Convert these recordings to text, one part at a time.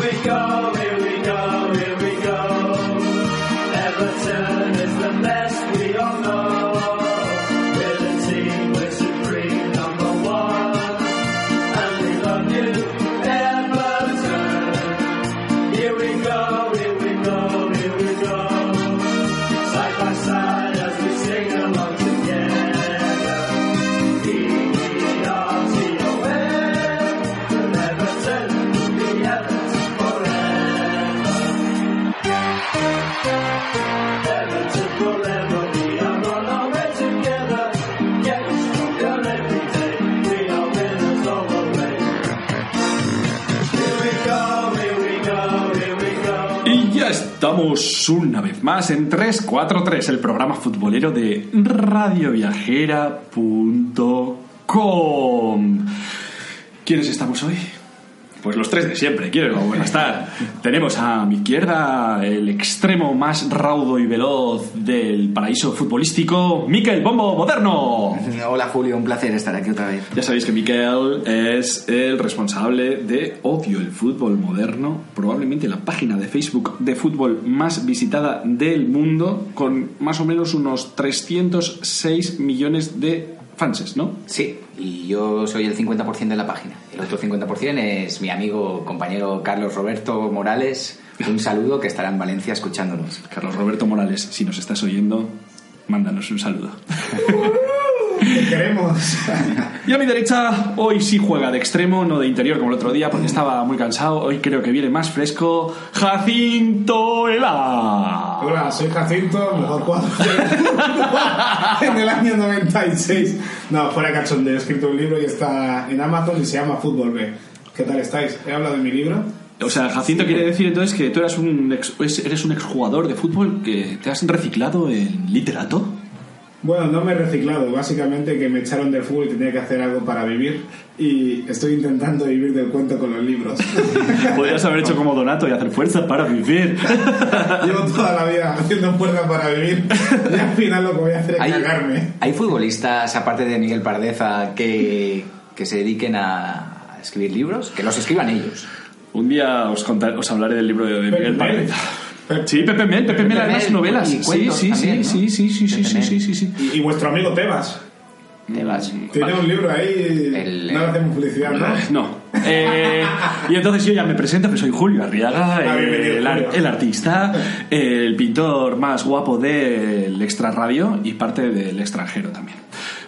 We go, estamos una vez más en 343, el programa futbolero de radioviajera.com. ¿Quiénes estamos hoy? Pues los tres de siempre, quiero buenas estar. Tenemos a mi izquierda el extremo más raudo y veloz del paraíso futbolístico, Miquel Bombo Moderno. Hola Julio, un placer estar aquí otra vez. Ya sabéis que Miquel es el responsable de Odio el Fútbol Moderno, probablemente la página de Facebook de fútbol más visitada del mundo, con más o menos unos 306 millones de fans, ¿no? Sí, y yo soy el 50% de la página. El otro 50% es mi amigo, compañero Carlos Roberto Morales. Un saludo que estará en Valencia escuchándonos. Carlos Roberto Morales, si nos estás oyendo, mándanos un saludo. Te queremos. Y a mi derecha, hoy sí juega de extremo, no de interior como el otro día, porque estaba muy cansado. Hoy creo que viene más fresco, Jacinto Ela. Hola, soy Jacinto, mejor cuadro en el año 96. No, fuera cachondeo, he escrito un libro y está en Amazon y se llama Fútbol B. ¿Qué tal estáis? He hablado de mi libro. O sea, Jacinto quiere decir entonces que tú eras un ex- eres un exjugador de fútbol que te has reciclado en literato. Bueno, no me he reciclado, básicamente que me echaron del fútbol y tenía que hacer algo para vivir y estoy intentando vivir del cuento con los libros. Podrías haber hecho como Donato y hacer fuerza para vivir. Llevo toda la vida haciendo fuerza para vivir y al final lo que voy a hacer es Hay, cagarme. hay futbolistas, aparte de Miguel Pardeza, que, que se dediquen a escribir libros, que los escriban ellos. Un día os, contar- os hablaré del libro de, de Miguel Párez. Pepe. Sí, Pepe Mel, Pepe Mel, además novelas. y Sí, sí, sí, sí, sí, sí, sí, sí, sí. Y, vuestro amigo Tebas. Te vas. Tiene un libro ahí. El, no eh, hacemos publicidad, ¿no? No. Eh, y entonces yo ya me presento, que soy Julio Arriaga, Ah, ar- el artista, el pintor más guapo del extrarradio y parte del extranjero también.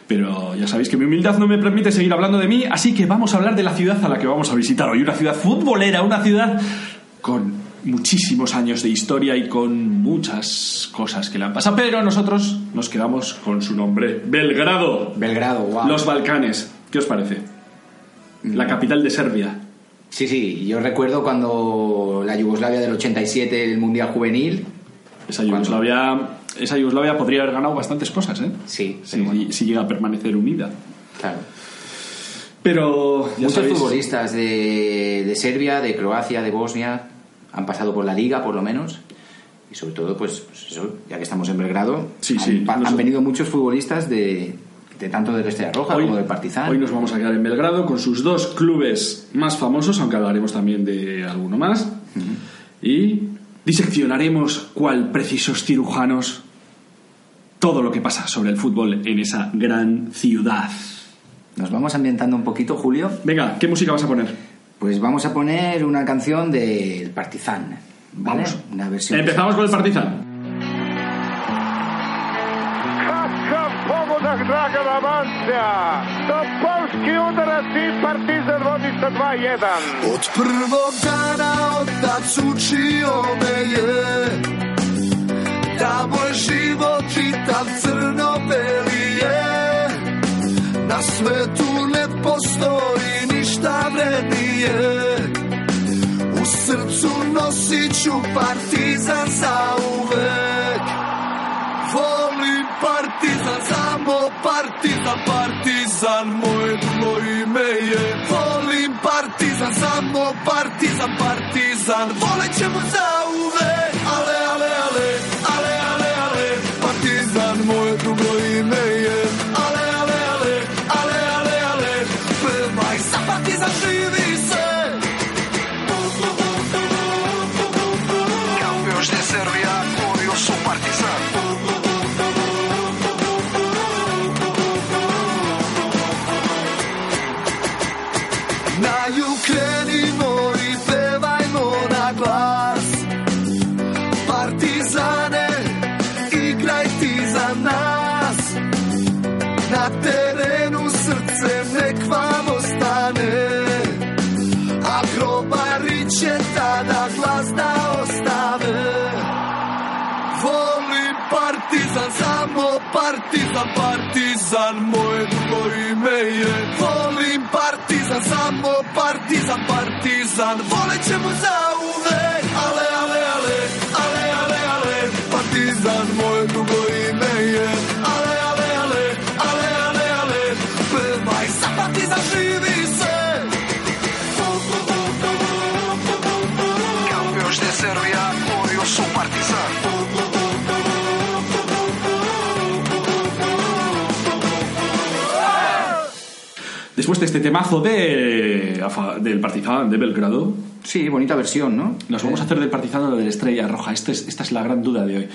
Pero ya sabéis que mi humildad no me permite seguir hablando de mí, así que vamos a hablar de la ciudad a la que vamos a visitar hoy. Una ciudad futbolera, una ciudad con muchísimos años de historia y con muchas cosas que le han pasado. Pero nosotros nos quedamos con su nombre, Belgrado. Belgrado, wow. Los Balcanes. ¿Qué os parece? La capital de Serbia. Sí, sí, yo recuerdo cuando la Yugoslavia del 87, el Mundial Juvenil. Esa Yugoslavia, esa Yugoslavia podría haber ganado bastantes cosas, ¿eh? Sí, Si, bueno, si llega a permanecer unida. claro. Pero Muchos sabéis, futbolistas de, de Serbia, de Croacia, de Bosnia han pasado por la liga, por lo menos. Y sobre todo, pues, pues eso, ya que estamos en Belgrado, Sí, han, sí, han venido muchos futbolistas de, de tanto del Estrella Roja hoy, como del Partizan. hoy nos vamos a quedar en Belgrado con sus dos clubes más famosos, aunque hablaremos también de alguno más. Y diseccionaremos cual precisos cirujanos todo lo que pasa sobre el fútbol en esa gran ciudad. Nos vamos ambientando un poquito, Julio. Venga, ¿qué música vas a poner? Pues vamos a poner una canción del Partizan. ¿vale? Vamos. Una versión. Empezamos con el Partizan. Kakav pogodak, draga Lamancija! Do polski udarac i Partizan vodi sa 2-1. Od prvog dana otac učio me je Da moj život čitav crno-beli je Na svetu ne postoji ništa vrednije. U srcu nosit ću partizan za uvek Volim partizan, samo partizan, partizan, moje drugo ime je. Volim partizan, samo partizan, partizan, volet ćemo za uvek ale, ale, ale, partizan, partizan Moje drugo ime je. Volim partizan, samo partizan, partizan. Volet ćemo za uvek Este temazo de, del Partizan de Belgrado, Sí, bonita versión, ¿no? nos vamos a hacer del Partizan lo de la Estrella Roja. Esta es, esta es la gran duda de hoy.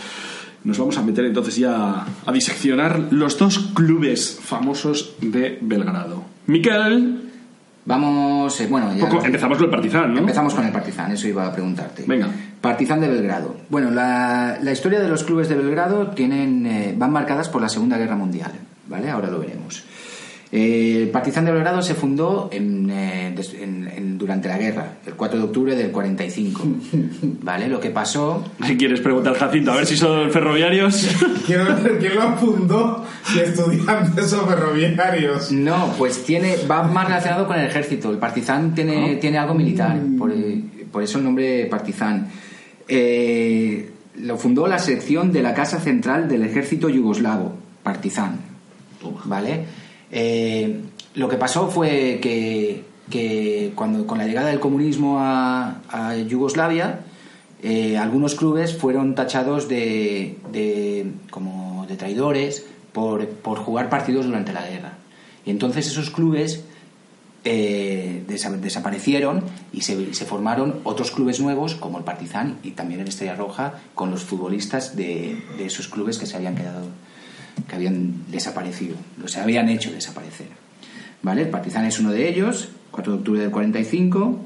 Nos vamos a meter entonces ya a diseccionar los dos clubes famosos de Belgrado. Miquel, Vamos, eh, bueno, ya poco- empezamos con el Partizan, ¿no? Empezamos con el Partizan, eso iba a preguntarte. Venga. Partizan de Belgrado. Bueno, la, la historia de los clubes de Belgrado tienen, eh, van marcadas por la Segunda Guerra Mundial, ¿vale? Ahora lo veremos. Eh, el Partizan de Belgrado se fundó en, eh, des- en- en- durante la guerra, el 4 de octubre del 45, ¿vale? Lo que pasó... ¿Qué quieres preguntar, Jacinto? A ver si son ferroviarios. Quiero ver quién lo fundó, si estudiantes o ferroviarios. No, pues tiene va más relacionado con el ejército. El Partizan tiene, tiene algo militar, por, eh, por eso el nombre Partizan. Eh, lo fundó la sección de la Casa Central del Ejército Yugoslavo, Partizan. ¿Vale? Eh, lo que pasó fue que, cuando con la llegada del comunismo a, Yugoslavia, eh, algunos clubes fueron tachados de, de- como de traidores por, por jugar partidos durante la guerra. Y entonces esos clubes eh, desa- desaparecieron y se, formaron otros clubes nuevos como el Partizan y también el Estrella Roja con los futbolistas de esos clubes que se habían quedado que habían desaparecido, los habían hecho desaparecer. ¿Vale? El Partizan es uno de ellos, 4 de octubre del 45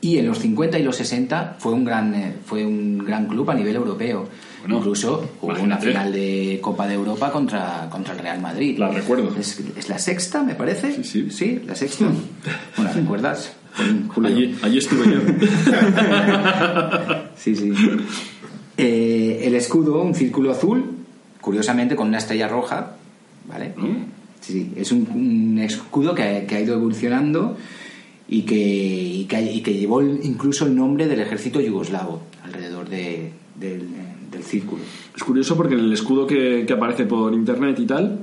y en los 50 y los 60 fue un gran eh, fue un gran club a nivel europeo. Bueno, Incluso hubo una final de Copa de Europa contra, contra el Real Madrid. La recuerdo. Es, es la sexta, me parece. Sí, sí. la sexta. Bueno, ¿recuerdas? Allí, allí estuve yo. Sí, sí. Eh, el escudo, un círculo azul, curiosamente con una estrella roja, ¿vale? Sí, sí, es un, un escudo que, ha- que ha ido evolucionando y que, y que, y que llevó el- incluso el nombre del ejército yugoslavo alrededor de- del, del círculo. Es curioso porque en el escudo que, que aparece por internet y tal,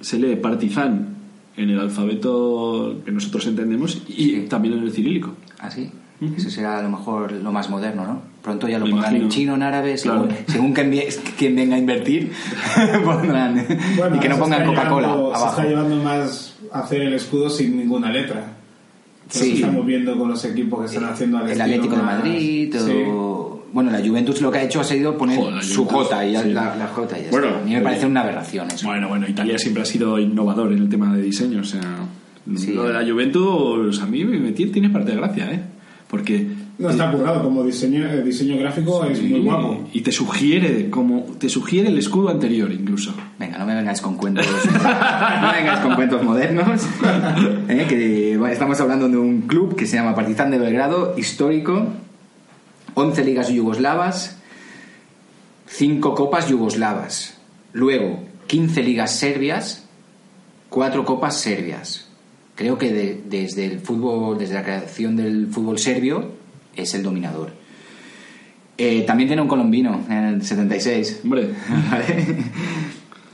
se lee Partizan en el alfabeto que nosotros entendemos y Sí. también en el cirílico. Así. Eso será a lo mejor lo más moderno, ¿no? Pronto ya lo Me pondrán en imagino. chino, en árabe, según, Claro. según quien, quien venga a invertir, pondrán. Bueno, y que no pongan Coca-Cola Se está llevando más a hacer el escudo sin ninguna letra. Que es lo Sí. estamos viendo con los equipos que están haciendo al el Atlético de más- Madrid Sí. o bueno la Juventus lo que ha hecho ha sido poner Joder, la su J y sí. la, la J y Bueno, a mí me eh, parece una aberración eso Bueno, bueno, Italia siempre ha sido innovador en el tema de diseño. O sea, Sí. lo de la Juventus a mí me tiene, tiene parte de gracia, ¿eh? Porque. No está currado, como diseño, eh, diseño gráfico es muy guapo. Y te sugiere, como te sugiere el escudo anterior incluso. venga no me vengáis con cuentos no vengáis con cuentos modernos ¿eh? que bueno, estamos hablando de un club que se llama Partizan de Belgrado histórico 11 ligas yugoslavas 5 copas yugoslavas luego 15 ligas serbias 4 copas serbias creo que de- desde el fútbol desde la creación del fútbol serbio es el dominador Eh, también tiene un colombino en el 76 Hombre, ¿Vale?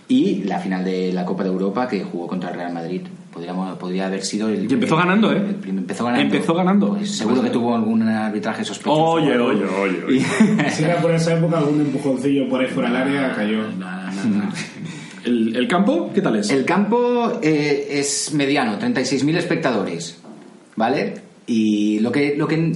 Y la final de la Copa de Europa que jugó contra el Real Madrid. Podríamos, podría haber sido el. Y empezó ganando, ¿eh? el empezó ganando. Empezó ganando. Pues seguro que tuvo algún arbitraje sospechoso. Oye, oye, oye, oye. Y- Si era por esa época, algún empujoncillo por ahí fuera del área cayó. Nah, nah, nah. ¿El, el campo? ¿Qué tal es? El campo eh, es mediano, 36.000 espectadores, ¿vale? Y lo que, lo que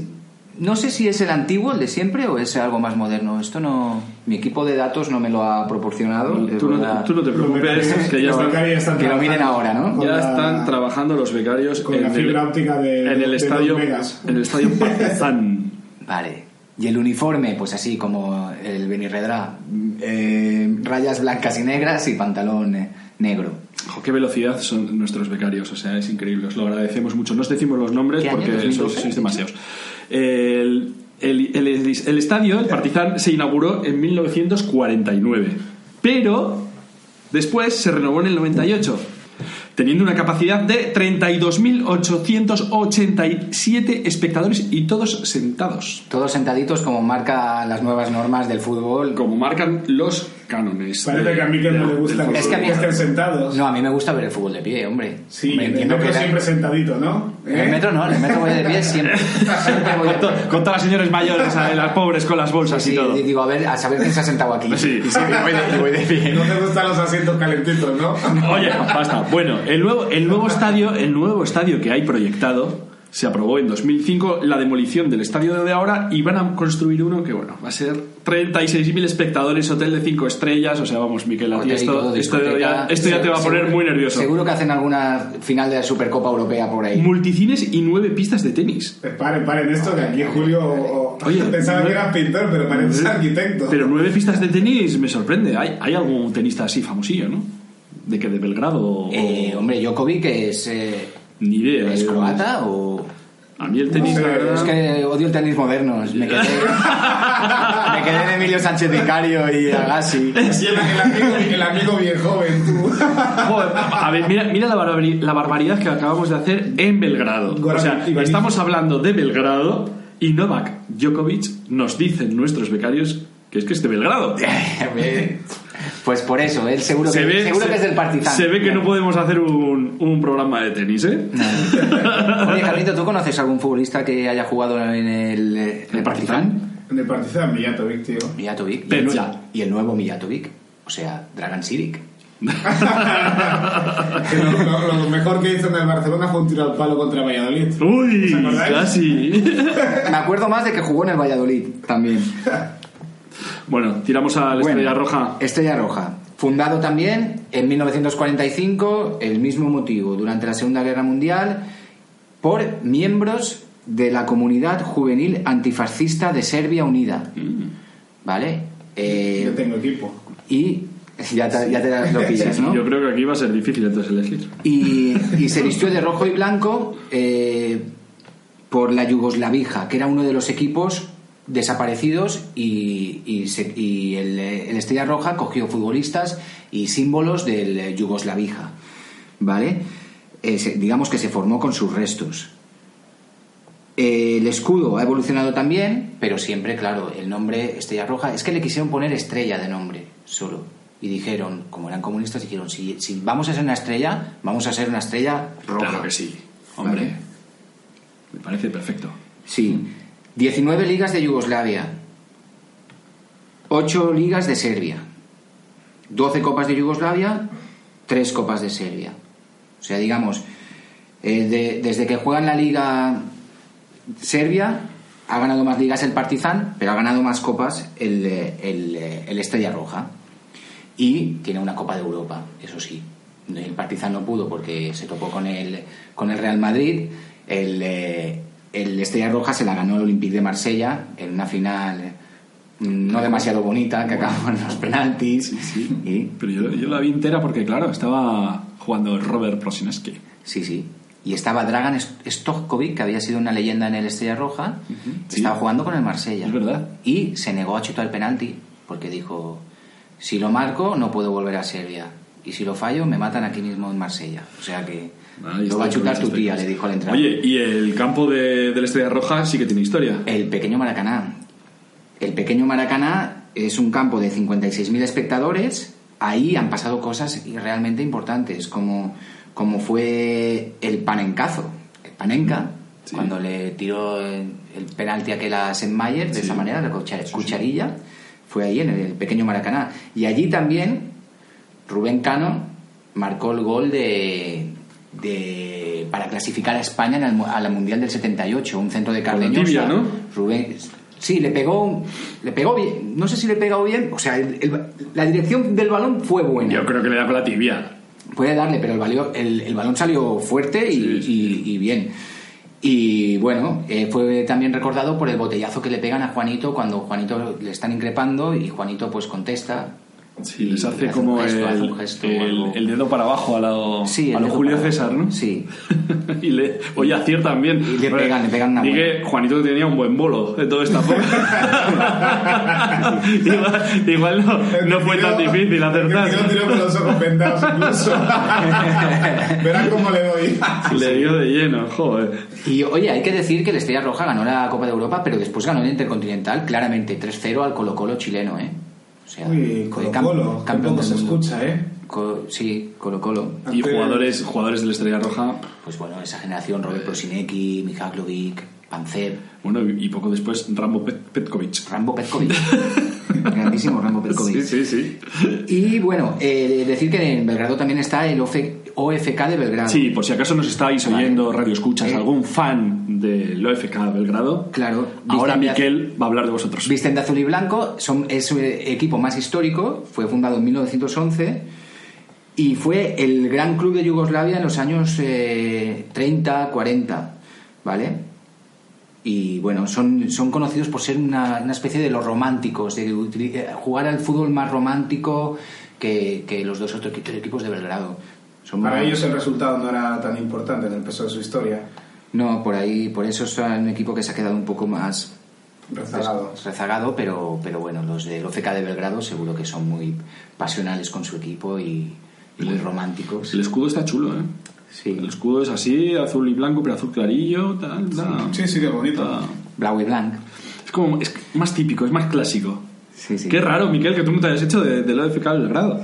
No sé si es el antiguo, el de siempre, o es algo más moderno. Esto no. Mi equipo de datos no me lo ha proporcionado. Tú no, verdad. tú no te preocupes, que ya están, están que lo miren ahora, ¿no? ya la- están trabajando los becarios con en, la el, fibra óptica de- en el de estadio megas. en el estadio Partizan. Vale. Y el uniforme, pues así como el Benirredra. Eh, rayas blancas y negras y pantalón eh, negro. Jo, qué velocidad son nuestros becarios, o sea, es increíble, os lo agradecemos mucho. No os decimos los nombres porque sois, 2012? sois demasiados. El, el- el- el estadio, el Partizan, se inauguró en 1949, pero después se renovó en el 98, teniendo una capacidad de 32.887 espectadores y todos sentados, Todos sentaditos como marca las nuevas normas del fútbol. como marcan los cánones. Parece de- que a Miquel no del- le gusta que, Es que a mí- estén sentados. No, a mí me gusta ver el fútbol de pie, hombre. Sí, el entiendo que metro era- siempre sentadito, ¿no? En ¿Eh? el metro no, en el metro voy de pie siempre. Siempre voy de Con, to- con todas las señores mayores, a- las pobres con las bolsas Sí, y todo. y digo, a ver, a saber quién se ha sentado aquí. Sí. Voy de, y voy de pie. No te gustan los asientos calentitos, ¿no? Oye, basta. Bueno, el nuevo, el nuevo estadio, el nuevo estadio que hay proyectado se aprobó en 2005 la demolición del estadio de ahora y van a construir uno que bueno va a ser 36.000 espectadores, hotel de 5 estrellas, o sea vamos Miquel, a ti esto, esto, ya, esto ya te va a poner Seguro- muy nervioso. Seguro que hacen alguna final de la Supercopa Europea por ahí. Multicines y nueve pistas de tenis. Pues paren, paren esto, que aquí Julio o- Oye, pensaba no- que era pintor, pero parece arquitecto. Pero nueve pistas de tenis me sorprende. ¿Hay, hay algún tenista así famosillo, no? De que de Belgrado o... Eh, hombre, Djokovic es, eh, Ni idea. es eh. croata o... A mí el tenis, No sé, la verdad... Es que odio el tenis moderno. Me quedé, me quedé de Emilio Sánchez Vicario y Agassi. El, el amigo, el amigo bien joven, tú. Joder, a ver, mira, mira la, barbari- la barbaridad que acabamos de hacer en Belgrado. O sea, estamos hablando de Belgrado y Novak Djokovic nos dicen nuestros becarios que es que es de Belgrado. Pues por eso, él seguro, que, seguro se- que es del Partizan. Se ve que no podemos hacer un, un programa de tenis, ¿eh? Oye, Carlito, ¿tú conoces algún futbolista que haya jugado en el, en el Partizan? En el Partizan Mijatovic, tío. Mijatovic. Y el, y el nuevo Mijatovic. O sea, Dragan Siric. Lo, lo- lo mejor que hizo en el Barcelona fue un tiro al palo contra Valladolid. Uy, casi. Me acuerdo más de que jugó en el Valladolid también. Bueno, tiramos a la Bueno, estrella roja. Estrella Roja. Fundado también en 1945, el mismo motivo, durante la Segunda Guerra Mundial, por miembros de la comunidad juvenil antifascista de Serbia Unida. ¿Vale? Eh, Yo tengo equipo. y ya te, ya te lo pillas, ¿no? Yo creo que aquí va a ser difícil entonces elegir. y, y se vistió de rojo y blanco eh, por la Yugoslavija, que era uno de los equipos desaparecidos y, y se- y el, el Estrella Roja cogió futbolistas y símbolos del Yugoslavija, ¿vale? Eh, se- digamos que se formó con sus restos. Eh, el escudo ha evolucionado también, pero siempre, claro, el nombre Estrella Roja, es que le quisieron poner estrella de nombre, solo. Y dijeron, como eran comunistas, dijeron, si, si vamos a ser una estrella, vamos a ser una estrella roja. Claro que sí, hombre. Vale. Me parece perfecto. Sí. 19 ligas de Yugoslavia. 8 ligas de Serbia. 12 copas de Yugoslavia. 3 copas de Serbia. O sea, digamos, eh, de- desde que juega en la liga Serbia, ha ganado más ligas el Partizan, pero ha ganado más copas el, el, el Estrella Roja. Y tiene una Copa de Europa, eso sí. El Partizan no pudo porque se topó con el, con el Real Madrid. El, eh, el Estrella Roja se la ganó el Olympique de Marsella en una final mm, no demasiado bonita que acabó en los penaltis. Y, Pero yo, yo la vi entera porque, claro, estaba jugando Robert Prosinski. Sí, sí. Y estaba Dragan Stojkovic, que había sido una leyenda en el Estrella Roja, estaba jugando con el Marsella. Es verdad. Y se negó a chutar el penalti, porque dijo, si lo marco no puedo volver a Serbia. Y si lo fallo me matan aquí mismo en Marsella. O sea que Lo va a chutar tu tía, le dijo al entrenador. Oye, y el campo de, de la Estrella Roja sí que tiene historia. El pequeño Maracaná. El pequeño Maracaná es un campo de 56.000 espectadores. Ahí han pasado cosas realmente importantes, como, como fue el panencazo. El panenca, Sí. cuando le tiró el, el penalti aquel a Senmayer, de Sí. esa manera, la cuchar- cucharilla, fue ahí en el pequeño Maracaná. Y allí también Rubén Cano marcó el gol de, de para clasificar a España en el a la Mundial del 78, un centro de Cardeñosa. tibia, ¿no? Rubén, sí, le pegó, le pegó bien, no sé si le pegó bien, o sea, el- el- la dirección del balón fue buena. Yo creo que le da con la tibia. Puede darle, pero el, el, el balón salió fuerte y, Sí, sí, y- y bien. Y bueno, eh, fue también recordado por el botellazo que le pegan a Juanito cuando Juanito le están increpando y Juanito pues contesta. Sí, les hace como gesto, hace el, un gesto el- dedo para abajo a lo, Sí, el a lo dedo Julio César. ¿no? Sí. y le, oye, aciertan bien. Y le pegan- le pegan una Di buena. que Juanito tenía un buen bolo de toda esta forma. igual igual no, no fue tan difícil acertar. tío tiró con los ojos vendados incluso. Verán cómo le doy. Le dio de lleno, joder. Y oye, hay que decir que el Estrella Roja ganó la Copa de Europa, pero después ganó el Intercontinental claramente 3-0 al Colo Colo chileno, ¿eh? O sea, Uy, Colo Colo, campeón se escucha, ¿eh? Co- sí, Colo Colo. Y jugadores, jugadores de la Estrella Roja, Pues bueno, esa generación, Robert Prosinecki, Mihajlovic, Panzer, bueno, y poco después Rambo Pet- Petkovic. Rambo Petkovic. Grandísimo Rambo Petkovic. Sí, sí, sí. Y bueno, eh, decir que en Belgrado también está el OF OFK de Belgrado. Sí, por si acaso nos estáis Vale. oyendo, radio escuchas, Eh. algún fan del OFK Belgrado. Claro. Ahora de- Miquel va a hablar de vosotros. Visten de azul y blanco, son, es su equipo más histórico, fue fundado en 1911 y fue el gran club de Yugoslavia en los años eh, 30, 40, ¿vale? Y bueno, son, son conocidos por ser una, una especie de los románticos, de eh, jugar al fútbol más romántico que, que los dos otros equi- equipos de Belgrado. Son Para más- ellos el resultado no era tan importante en el peso de su historia. No, por ahí, por eso es un equipo que se ha quedado un poco más Rezagado. Rezagado, pero, pero bueno, los del OFK de Belgrado seguro que son muy pasionales con su equipo y, y muy románticos. El escudo está chulo, ¿eh? Sí. El escudo es así, azul y blanco, pero azul clarillo, tal, tal. Sí, sí, qué bonito. Está- Blau y blanc. Es como, es más típico, es más clásico. Sí, sí. Qué raro, Miquel, que tú no te hayas hecho de, del OFK Belgrado.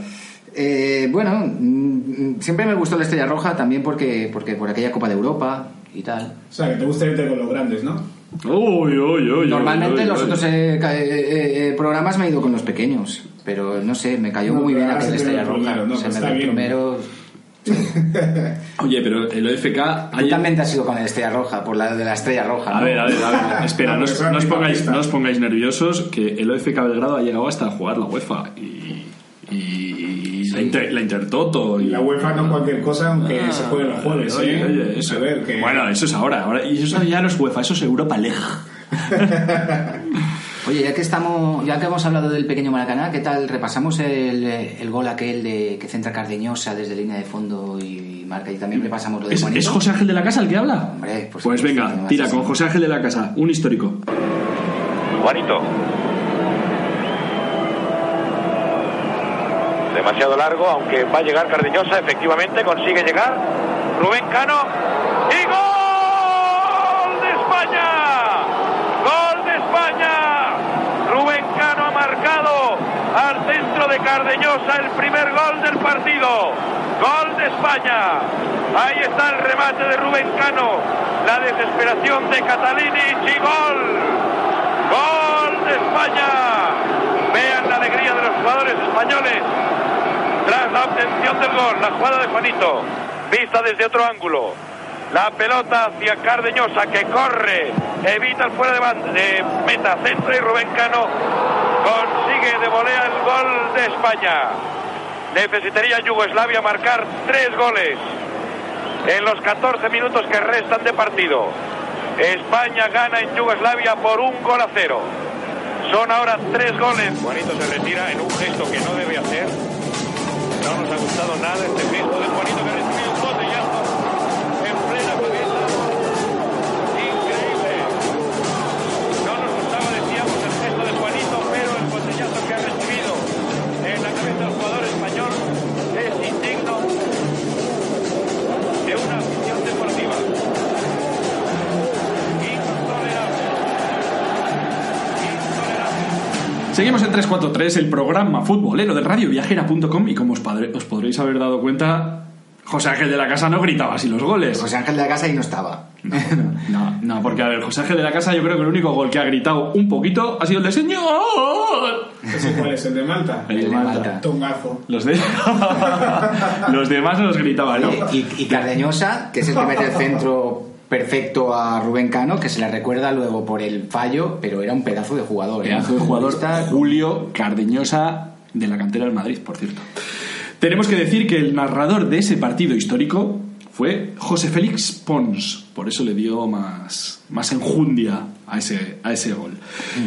Eh, bueno, mm, siempre me gustó la Estrella Roja también porque, porque por aquella Copa de Europa y tal. O sea, que te gusta irte con los grandes, ¿no? Uy, uy, uy. Normalmente en los otros eh, ca- eh, eh, programas me he ido con los pequeños, pero no sé, me cayó No, muy bien te Estrella Roja. primero, no, Se me bien. primero. Oye, pero el OFK... Tú hay- también te has ido con la Estrella Roja, por la de la Estrella Roja. A ver, a ver, a ver. Espera, No, os, son no os pongáis, no os pongáis nerviosos que el OFK Belgrado ha llegado hasta jugar la UEFA y, y la, Inter- la Intertoto. Y la UEFA no cualquier cosa, aunque Ah, se juegue los jueves, oye, ¿eh? oye, eso. A ver, que... Bueno, eso es ahora, ahora. Y eso ya no es UEFA, eso es Europa League. Oye, ya que estamos, ya que hemos hablado del pequeño Maracaná, ¿qué tal? Repasamos el, el gol aquel de que centra Cardeñosa desde línea de fondo y marca y también repasamos lo de ¿Es, es José Ángel de la Casa el que habla? Hombre, pues ¿qué venga, tira con José Ángel de la Casa, un histórico. Juanito. Demasiado largo, aunque va a llegar Cardeñosa, efectivamente consigue llegar. Rubén Cano y gol de España. Gol de España. Rubén Cano ha marcado al centro de Cardeñosa el primer gol del partido. Gol de España. Ahí está el remate de Rubén Cano. La desesperación de Catalini y gol. Gol de España. Vean la alegría de los jugadores españoles tras la obtención del gol. La jugada de Juanito, vista desde otro ángulo. La pelota hacia Cardeñosa que corre, evita el fuera de, banda, de meta, centro y Rubén Cano consigue de volea el gol de España. Necesitaría Yugoslavia marcar tres goles en los 14 minutos que restan de partido. España gana en Yugoslavia por un gol a cero. Son ahora tres goles. Juanito se retira en un gesto que no debe hacer. No nos ha gustado nada este gesto de Juanito que recibe un 343, el programa futbolero de radioviajera.com y como os, padre- os podréis haber dado cuenta, José Ángel de la Casa no gritaba así los goles. José Ángel de la Casa ahí no estaba. No, no, porque a ver, José Ángel de la Casa yo creo que el único gol que ha gritado un poquito ha sido el de señor. ¿Ese cuál es? ¿El de Malta? El de de Malta. Malta. Tongazo. Los, de... los demás no los gritaban, ¿no? Y, y Cardeñosa, que es el que mete el centro perfecto a Rubén Cano, que se le recuerda luego por el fallo, pero era un pedazo de jugador. ¿eh? Pedazo de jugador Julio Cardeñosa de la cantera del Madrid, por cierto. Tenemos que decir que el narrador de ese partido histórico fue José Félix Pons, por eso le dio más, más enjundia a ese, a ese gol.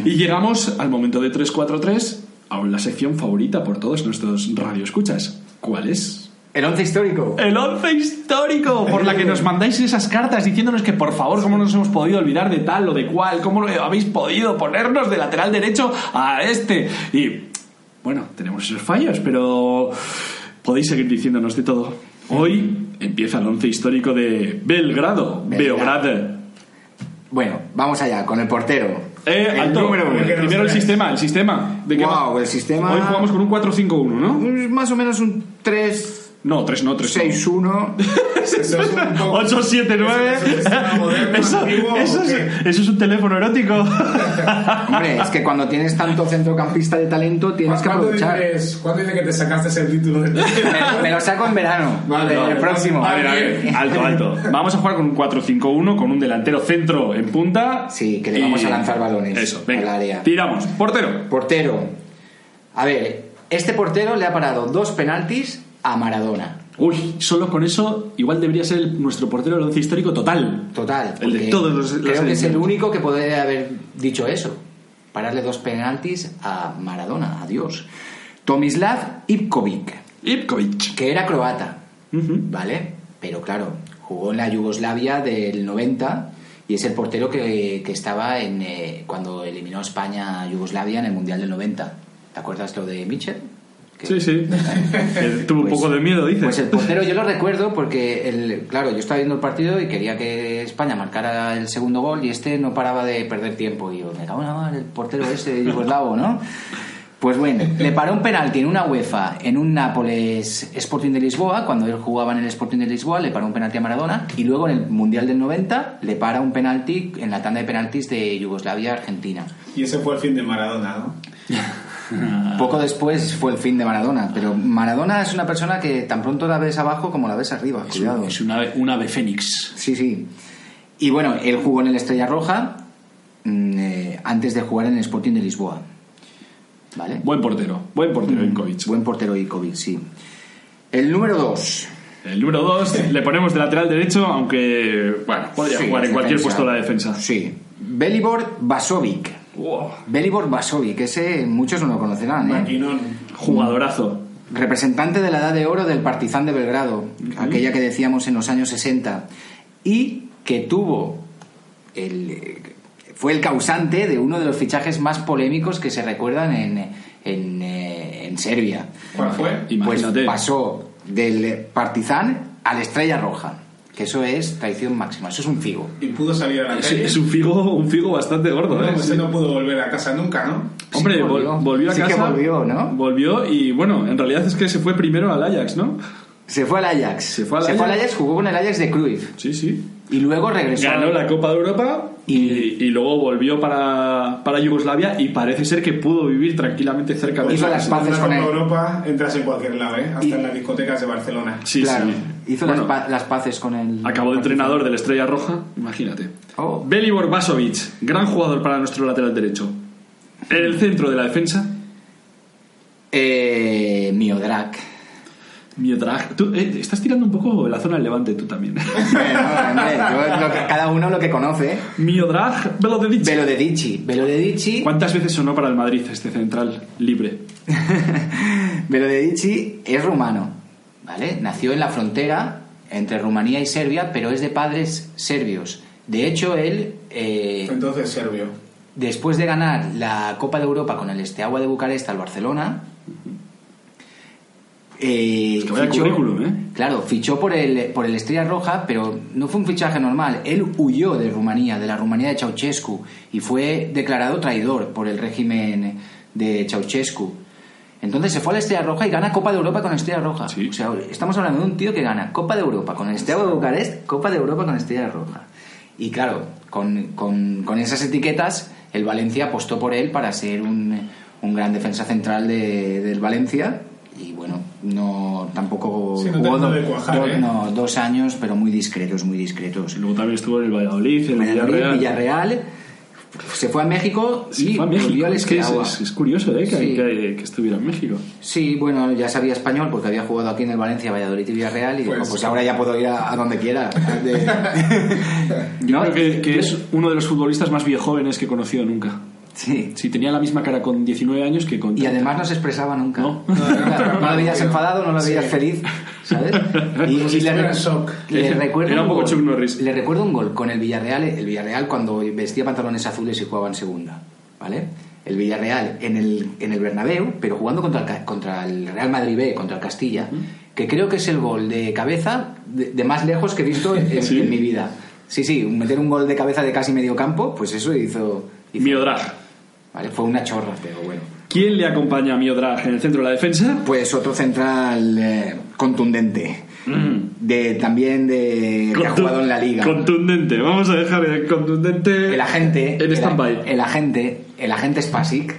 Y llegamos al momento de 3-4-3, a la sección favorita por todos nuestros radioescuchas. ¿Cuál es? El once histórico. El once histórico, por la que nos mandáis esas cartas diciéndonos que por favor, cómo nos hemos podido olvidar de tal o de cual, cómo habéis podido ponernos de lateral derecho a este. Y bueno, tenemos esos fallos, pero podéis seguir diciéndonos de todo. Hoy empieza el once histórico de Belgrado, Belgrado. Beograd. Bueno, vamos allá, con el portero. Eh, el alto. número uno. Primero el sistema, el sistema. ¿De qué Guau, va? el sistema- Hoy jugamos con un 4-5-1, ¿no? Más o menos un 3, No, 3 no, 3 6, 1. Eso es un poco- 8, 7, 9. ¿Eso es Eso, es, qué? eso es un teléfono erótico. Hombre, es que cuando tienes tanto centrocampista de talento tienes que ¿Cuándo aprovechar. dices, ¿Cuándo dices que te sacaste el título de Me, me lo saco en verano. Vale, el próximo. A A ver, a ver, alto, alto. Vamos a jugar con un 4-5-1 con un delantero centro en punta. Sí, que le vamos a lanzar balones Eso, venga. al área. Tiramos. Portero. Portero. A ver, este portero le ha parado dos penaltis a Maradona. Uy, solo con eso igual debería ser el- nuestro portero del once histórico total. Total. El de todos los- Creo que es el único que puede haber dicho eso. Pararle dos penaltis a Maradona, adiós. Tomislav Ivkovic, Ipkovic. que era croata. ¿vale? Pero claro, jugó en la Yugoslavia del 90 y es el portero que, que estaba en eh, cuando eliminó a España a Yugoslavia en el Mundial del 90. ¿Te acuerdas lo de Mitchell? Que- Sí, sí. Eh, Tuvo un Pues- poco de miedo, dices. Pues el portero yo lo recuerdo porque, el, claro, yo estaba viendo el partido y quería que España marcara el segundo gol y este no paraba de perder tiempo. Y yo, me cago en la madre, el portero ese yugoslavo, ¿no? Pues bueno, le paró un penalti en una UEFA, en un Nápoles Sporting de Lisboa, cuando él jugaba en el Sporting de Lisboa, le paró un penalti a Maradona, y luego en el Mundial del 90 le para un penalti en la tanda de penaltis de Yugoslavia-Argentina. Y ese fue el fin de Maradona, ¿no? Poco después fue el fin de Maradona, pero Maradona es una persona que tan pronto la ves abajo como la ves arriba, Es, un- cuidado. es un ave, un ave fénix. Sí, sí. Y bueno, él jugó en el Estrella Roja mm, eh, antes de jugar en el Sporting de Lisboa. ¿Vale? Buen portero. Buen portero, Ipkovic. Buen portero Ikovic, sí. El número 2. El número 2 le ponemos de lateral derecho, aunque, bueno, podría jugar en cualquier puesto de la defensa. Sí. Belibor Basovic. Wow. Belibor Basovic, ese muchos no lo conocerán, ¿eh? Jugadorazo. representante de la edad de oro del Partizan de Belgrado, aquella que decíamos en los años 60, y que tuvo el, fue el causante de uno de los fichajes más polémicos que se recuerdan en, en, eh, en Serbia. ¿Cuál fue? Pues Imagínate. pasó del Partizan a la Estrella Roja, que eso es traición máxima, eso es un figo. Y pudo salir a la Es, calle. es un figo, un figo bastante gordo, No, ¿eh? ese no pudo volver a casa nunca, ¿no? Hombre, Sí, vol- volvió. volvió, a Sí que casa. volvió, ¿no? Volvió y bueno, en realidad es que se fue primero al Ajax, ¿no? Se fue al Ajax. Se fue al Ajax. jugó con el Ajax de Cruyff. Sí, sí. Y luego regresó. Ganó la Copa de Europa y, y luego volvió para, para Yugoslavia y parece ser que pudo vivir tranquilamente cerca de Hizo las paces con él. Europa, entras en cualquier lado, ¿eh? Hasta Y- en las discotecas de Barcelona. Sí, claro, sí. hizo Bueno, las, pa- las paces con el. Acabó de entrenador del Estrella Roja, imagínate. Oh. Belibor Basovic, gran jugador para nuestro lateral derecho. En el centro de la defensa, Eh, Miodrag. Miodrag. Tú eh, estás tirando un poco la zona del levante tú también. Bueno, hombre, yo lo que- cada uno lo que conoce. Miodrag. Velo de Dici. Velo de Dici. ¿Cuántas veces sonó para el Madrid este central libre? Velo de Dici es rumano. ¿Vale? Nació en la frontera entre Rumanía y Serbia, pero es de padres serbios. De hecho, él. eh, Entonces, serbio. después de ganar la Copa de Europa con el Steaua de Bucarest al Barcelona, eh, Es que vaya currículum, ¿eh? Claro, fichó por el, por el Estrella Roja, pero no fue un fichaje normal. Él huyó de Rumanía, de la Rumanía de Ceausescu, y fue declarado traidor por el régimen de Ceausescu. Entonces se fue a la Estrella Roja y gana Copa de Europa con Estrella Roja. Sí. O sea, estamos hablando de un tío que gana Copa de Europa con el Steaua de Bucarest, Copa de Europa con Estrella Roja. Y claro, con, con- con esas etiquetas, el Valencia apostó por él para ser un, un gran defensa central de- del Valencia. Y bueno, no tampoco Sí, no jugó terminó do- de cuajar, do- ¿eh? no, dos años, pero muy discretos, muy discretos. Luego también estuvo en el Valladolid, en el Valladolid, Villarreal. Villarreal, se fue a México Se y fue a México. volvió al Es que es, es- es curioso ¿eh? que, Sí. que- que estuviera en México. Sí, bueno, ya sabía español porque había jugado aquí en el Valencia, Valladolid y Villarreal y dijo, Pues- pues ahora ya puedo ir a, a donde quiera. De- Yo No, creo que, es uno de los futbolistas más viejóvenes que he conocido nunca. Sí. Sí, tenía la misma cara con 19 años que con... Y además no se expresaba nunca. No. No lo veías enfadado, no lo veías Sí. feliz, ¿sabes? Como si estuviera en shock. le recuerdo Era un poco gol. Chuck Norris. Le recuerdo un gol con el Villarreal, el Villarreal cuando vestía pantalones azules y jugaba en segunda, ¿vale? El Villarreal en el, en el Bernabéu, pero jugando contra el, contra el Real Madrid B, contra el Castilla, que creo que es el gol de cabeza de, de más lejos que he visto en, en- ¿Sí? en mi vida. Sí, sí, meter un gol de cabeza de casi medio campo, pues eso hizo... Miodrag. Vale, fue una chorra, pero bueno. ¿Quién le acompaña a Miodrag en el centro de la defensa? Pues otro central eh, contundente. Mm. De, también de que ha jugado en la liga. Contundente. Vamos a dejar el contundente El agente. en el, stand-by. el agente. El agente Spasic.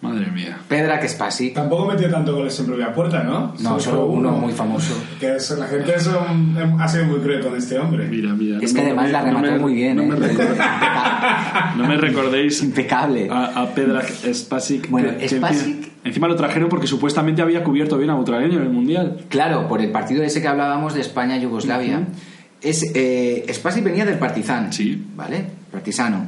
Madre mía. Pedra que Spasic. Tampoco metió tanto goles en propia puerta, ¿no? No, solo uno muy famoso. Que es- la gente es un- ha sido muy cruel con este hombre. Mira, mira. Es no que me- además la no remató me- muy bien. No, ¿eh? me, recor- no me recordéis Impecable. a, a Pedra Spasic. Bueno, que- Spasic- Encima, encima lo trajeron porque supuestamente había cubierto bien a Butragueño en el Mundial. Claro, por el partido ese que hablábamos de España-Yugoslavia. es, eh, Spasic venía del Partizan. Sí. ¿Vale? Partisano.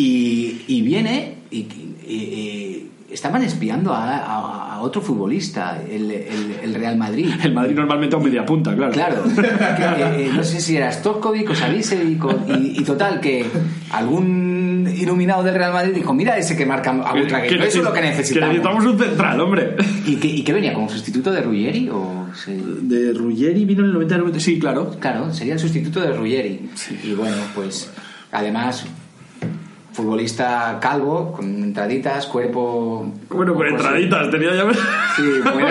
Y, y viene y, y- y- estaban espiando a, a- a otro futbolista, el, el- el Real Madrid. El Madrid normalmente a un media punta, claro. Claro, que, eh, no sé si era Stojkovic o Savicevic y, y total que algún iluminado del Real Madrid dijo, mira ese que marca a Que- Butragueño, que eso es lo que neces- necesitamos. Que necesitamos un central, hombre. ¿Y que, y que venía como sustituto de Ruggeri o se- De Ruggeri vino en el 90 90 Sí, claro. Claro, sería el sustituto de Ruggeri. Sí. Y bueno, pues además futbolista calvo, con entraditas, cuerpo... Bueno, con entraditas tenía ya. Sí, ya.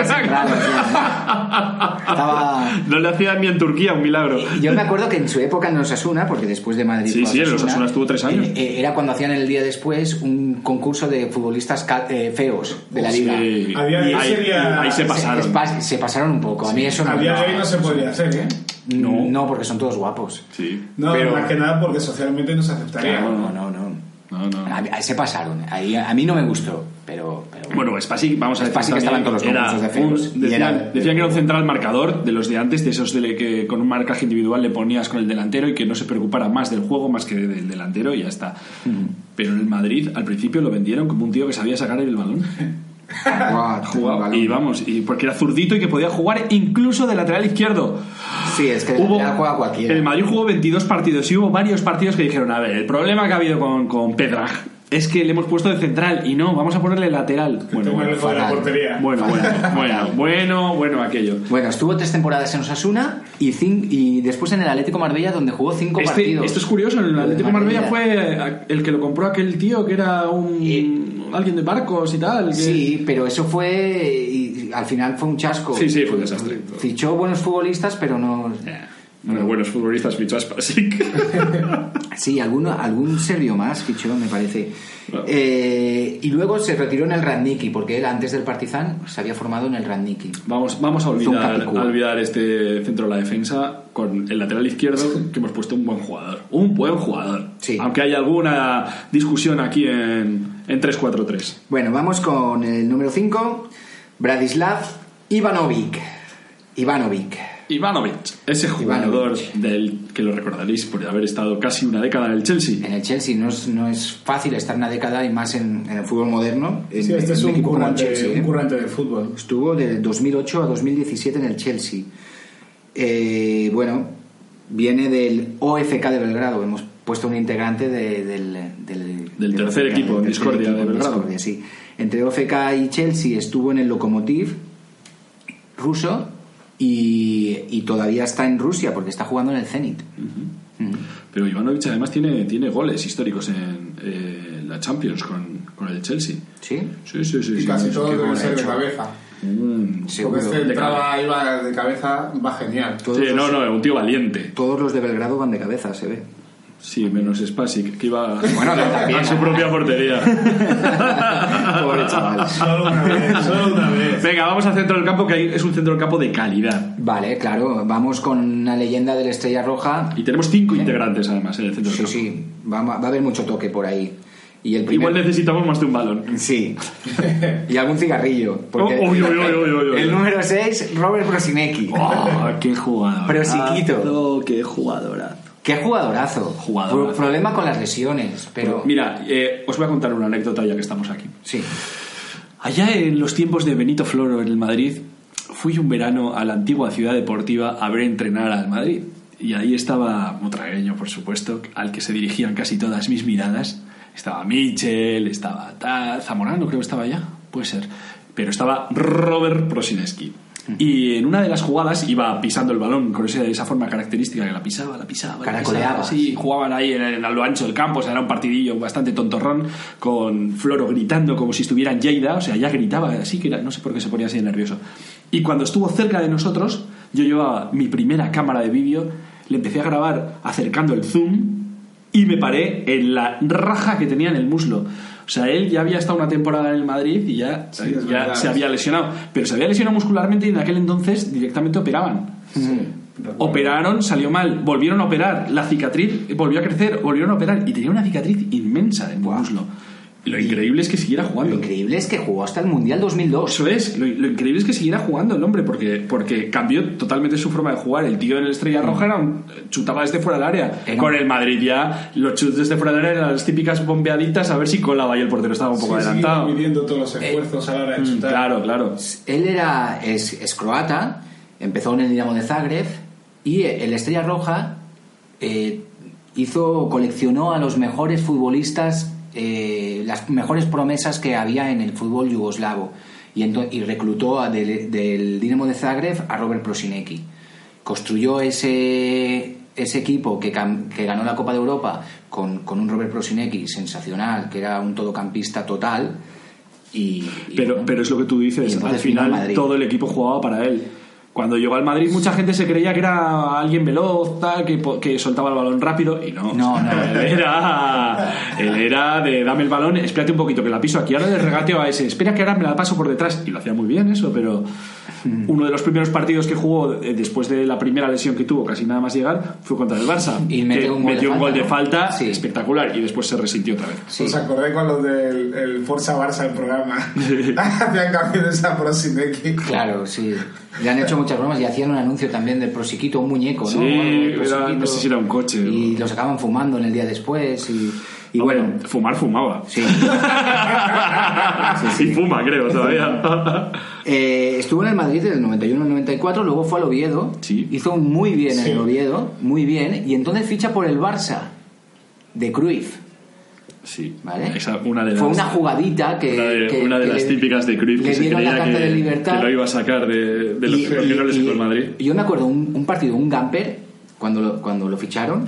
Estaba... No le hacían ni en Turquía un milagro. Y Yo me acuerdo que en su época en Osasuna, porque después de Madrid Sí, sí, en Osasuna estuvo tres años. eh, eh, Era cuando hacían el día después un concurso de futbolistas eh, feos de la liga. Sí. A día de Y hoy ahí, sería- ahí se pasaron. se pasaron un poco. A mí eso no hoy no se podría hacer, ¿eh? No. No, porque son todos guapos. Sí. No, Pero- más que nada porque socialmente no se aceptaría. No, no. no. No, no. A se pasaron. Ahí, a mí no me gustó, pero... pero Bueno, Spasic, vamos a decir. Spasic estaba en todos los concursos de un- decían, era- decían que era un central marcador de los de antes, de esos de que con un marcaje individual le ponías con el delantero y que no se preocupara más del juego más que del delantero y ya está. Pero en el Madrid, al principio lo vendieron como un tío que sabía sacar el balón. Jugaba- balón. y vamos, y porque era zurdito y que podía jugar incluso de lateral izquierdo. Sí, es que lateral juega cualquiera. El Madrid jugó 22 partidos y hubo varios partidos que dijeron, a ver, el problema que ha habido con, con Pedra es que le hemos puesto de central y no, vamos a ponerle lateral. Bueno, bueno, portería. bueno, bueno, bueno, bueno, bueno, aquello. Bueno, estuvo tres temporadas en Osasuna y, cin- y después en el Atlético Marbella donde jugó cinco Este- partidos. esto es curioso, en el Atlético Marbella fue el que lo compró aquel tío que era un Y- alguien de barcos y tal. que- Sí, pero eso fue... Y al final fue un chasco. Sí, sí, fue un desastre. Fichó buenos futbolistas, pero no... Bueno, buenos futbolistas fichó a Spasic. Sí, alguno, algún serbio más fichó, me parece. Claro. Eh, y luego se retiró en el Radniki, porque él antes del Partizan se había formado en el Radniki. Vamos, vamos a olvidar, a olvidar este centro de la defensa con el lateral izquierdo que hemos puesto un buen jugador. Un buen jugador. Sí. Aunque hay alguna discusión aquí en, en 3-4-3. Bueno, vamos con el número 5, Bradislav Ivanovic. Ivanovic. Ivanovic, ese jugador Ivanovic. del que lo recordaréis por haber estado casi una década en el Chelsea. En el Chelsea no es, no es fácil estar una década y más en, en el fútbol moderno. En, Sí, este en es un currante, Chelsea, ¿eh? un currante de fútbol. Estuvo de 2008 a 2017 en el Chelsea. Eh, bueno, viene del OFK de Belgrado. Hemos puesto un integrante de- del, del, Del tercer equipo, del Discordia, de Belgrado. Discordia, sí. Entre OFK y Chelsea estuvo en el Lokomotiv ruso y, y todavía está en Rusia porque está jugando en el Zenit. Mm. Pero Ivanovic además tiene, tiene goles históricos en eh, la Champions con, con el Chelsea. ¿Sí? Sí, sí, sí. Y sí. casi todo qué debe ser de cabeza. Mm. Porque este De entraba, iba de cabeza, va genial. Todos Sí, los- no, no, un tío valiente. Todos los de Belgrado van de cabeza, se ve. Sí, menos Spasic, que iba Bueno, no, también. a su propia portería. Pobre chaval. Solo una vez, solo una vez. Venga, vamos al centro del campo, que ahí es un centro del campo de calidad. Vale, claro, vamos con una leyenda de la Estrella Roja. Y tenemos cinco integrantes, además, en el centro del Sí, campo. sí, va, va a haber mucho toque por ahí. Y el primer... Igual necesitamos más de un balón. Sí. y algún cigarrillo. Porque Oh, el número 6, Robert Prosinecki. Oh, ¡Qué jugador! Prosiquito. ¡Qué jugadorazo! Qué jugadorazo. Jugadorazo. Pro- problema con las lesiones, pero... Mira, eh, os voy a contar una anécdota ya que estamos aquí. Sí. Allá en los tiempos de Benito Floro en el Madrid, fui un verano a la antigua ciudad deportiva a ver entrenar al Madrid. Y ahí estaba Motragueño, por supuesto, al que se dirigían casi todas mis miradas. Estaba Michel, estaba Zamorano, creo que estaba allá, puede ser. Pero estaba Robert Prosineski. Y en una de las jugadas iba pisando el balón con esa, esa forma característica que la pisaba, la pisaba. Caracoleaba. Sí, jugaban ahí en, en a lo ancho del campo, o sea, era un partidillo bastante tontorrón, con Floro gritando como si estuviera en Lleida, o sea, ya gritaba así, que era, no sé por qué se ponía así de nervioso. Y cuando estuvo cerca de nosotros, yo llevaba mi primera cámara de vídeo, le empecé a grabar acercando el zoom y me paré en la raja que tenía en el muslo. O sea, él ya había estado una temporada en el Madrid y ya, Sí, es ya verdad. se había lesionado. Pero se había lesionado muscularmente y en aquel entonces directamente operaban. Operaron, salió mal, volvieron a operar, la cicatriz volvió a crecer, volvieron a operar y tenía una cicatriz inmensa en el muslo. Lo increíble es que siguiera Lo jugando. increíble es que jugó hasta el Mundial 2002. Eso es, lo, lo increíble es que siguiera jugando el hombre, porque, porque cambió totalmente su forma de jugar. El tío en el Estrella Roja era un- chutaba desde fuera del área. Era- Con el Madrid ya, los chutes desde fuera del área eran las típicas bombeaditas a ver si colaba y el portero estaba un poco Sí, adelantado. midiendo todos los esfuerzos a la hora de Mm, chutar. claro, claro. Él era es, es croata, empezó en el Dinamo de Zagreb y el Estrella Roja eh, hizo coleccionó a los mejores futbolistas, eh, las mejores promesas que había en el fútbol yugoslavo y, y reclutó a del, del Dinamo de Zagreb a Robert Prosinecki. Construyó ese ese equipo que, que ganó la Copa de Europa con, con un Robert Prosinecki sensacional, que era un todocampista total. Y, y Pero, bueno, pero es lo que tú dices, al final todo el equipo jugaba para él. Cuando llegó al Madrid mucha gente se creía que era alguien veloz, tal, que, que soltaba el balón rápido y no. No, no. Él era, él era de dame el balón, espérate un poquito que la piso aquí, ahora le regateo a ese, espera que ahora me la paso por detrás. Y lo hacía muy bien eso, pero. Uno de los primeros partidos que jugó eh, después de la primera lesión que tuvo, casi nada más llegar, fue contra el Barça. Y mete que un gol de metió un gol falta, de ¿no? falta Sí. espectacular y después se resintió otra vez. Sí. ¿Os acordáis con los del el Forza Barça del programa? Hacían cambios de esa Prosinecki. Claro, sí. Le han hecho muchas bromas y hacían un anuncio también del prosiquito, un muñeco, ¿no? Sí, era- no sé si era un coche Y o- lo sacaban fumando en el día después y, y bueno, Hombre, fumar fumaba. sí. Y fuma, creo, todavía. Eh, estuvo en el Madrid del 91 al 94, luego fue al Oviedo, Sí. hizo muy bien en Sí. el Oviedo, muy bien, y entonces ficha por el Barça de Cruyff. Sí, ¿Vale? Esa, una de las, Fue una jugadita que. una de, que- una de que las le- típicas de Cruyff que se dieron creía la carta que, de libertad. que lo iba a sacar de, de los y- que y- no le sacó el Madrid. y yo me acuerdo un, un partido, un Gamper, cuando lo, cuando lo ficharon,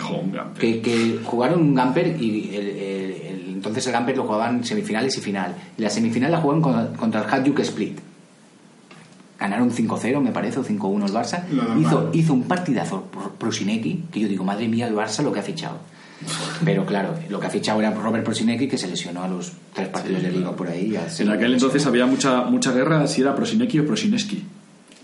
que, que jugaron un Gamper y el, el- el- entonces el Gamper lo jugaban semifinales y final. Y la semifinal la jugaron contra, contra el Hajduk Split. Ganaron 5-0, me parece, o 5-1 el Barça. Hizo, hizo un partidazo Prosinecki, que yo digo, madre mía, el Barça lo que ha fichado. Pero claro, lo que ha fichado era Robert Prosinecki, que se lesionó a los tres partidos de liga por ahí. En aquel entonces había mucha mucha guerra si era Prosineski o Prosineski.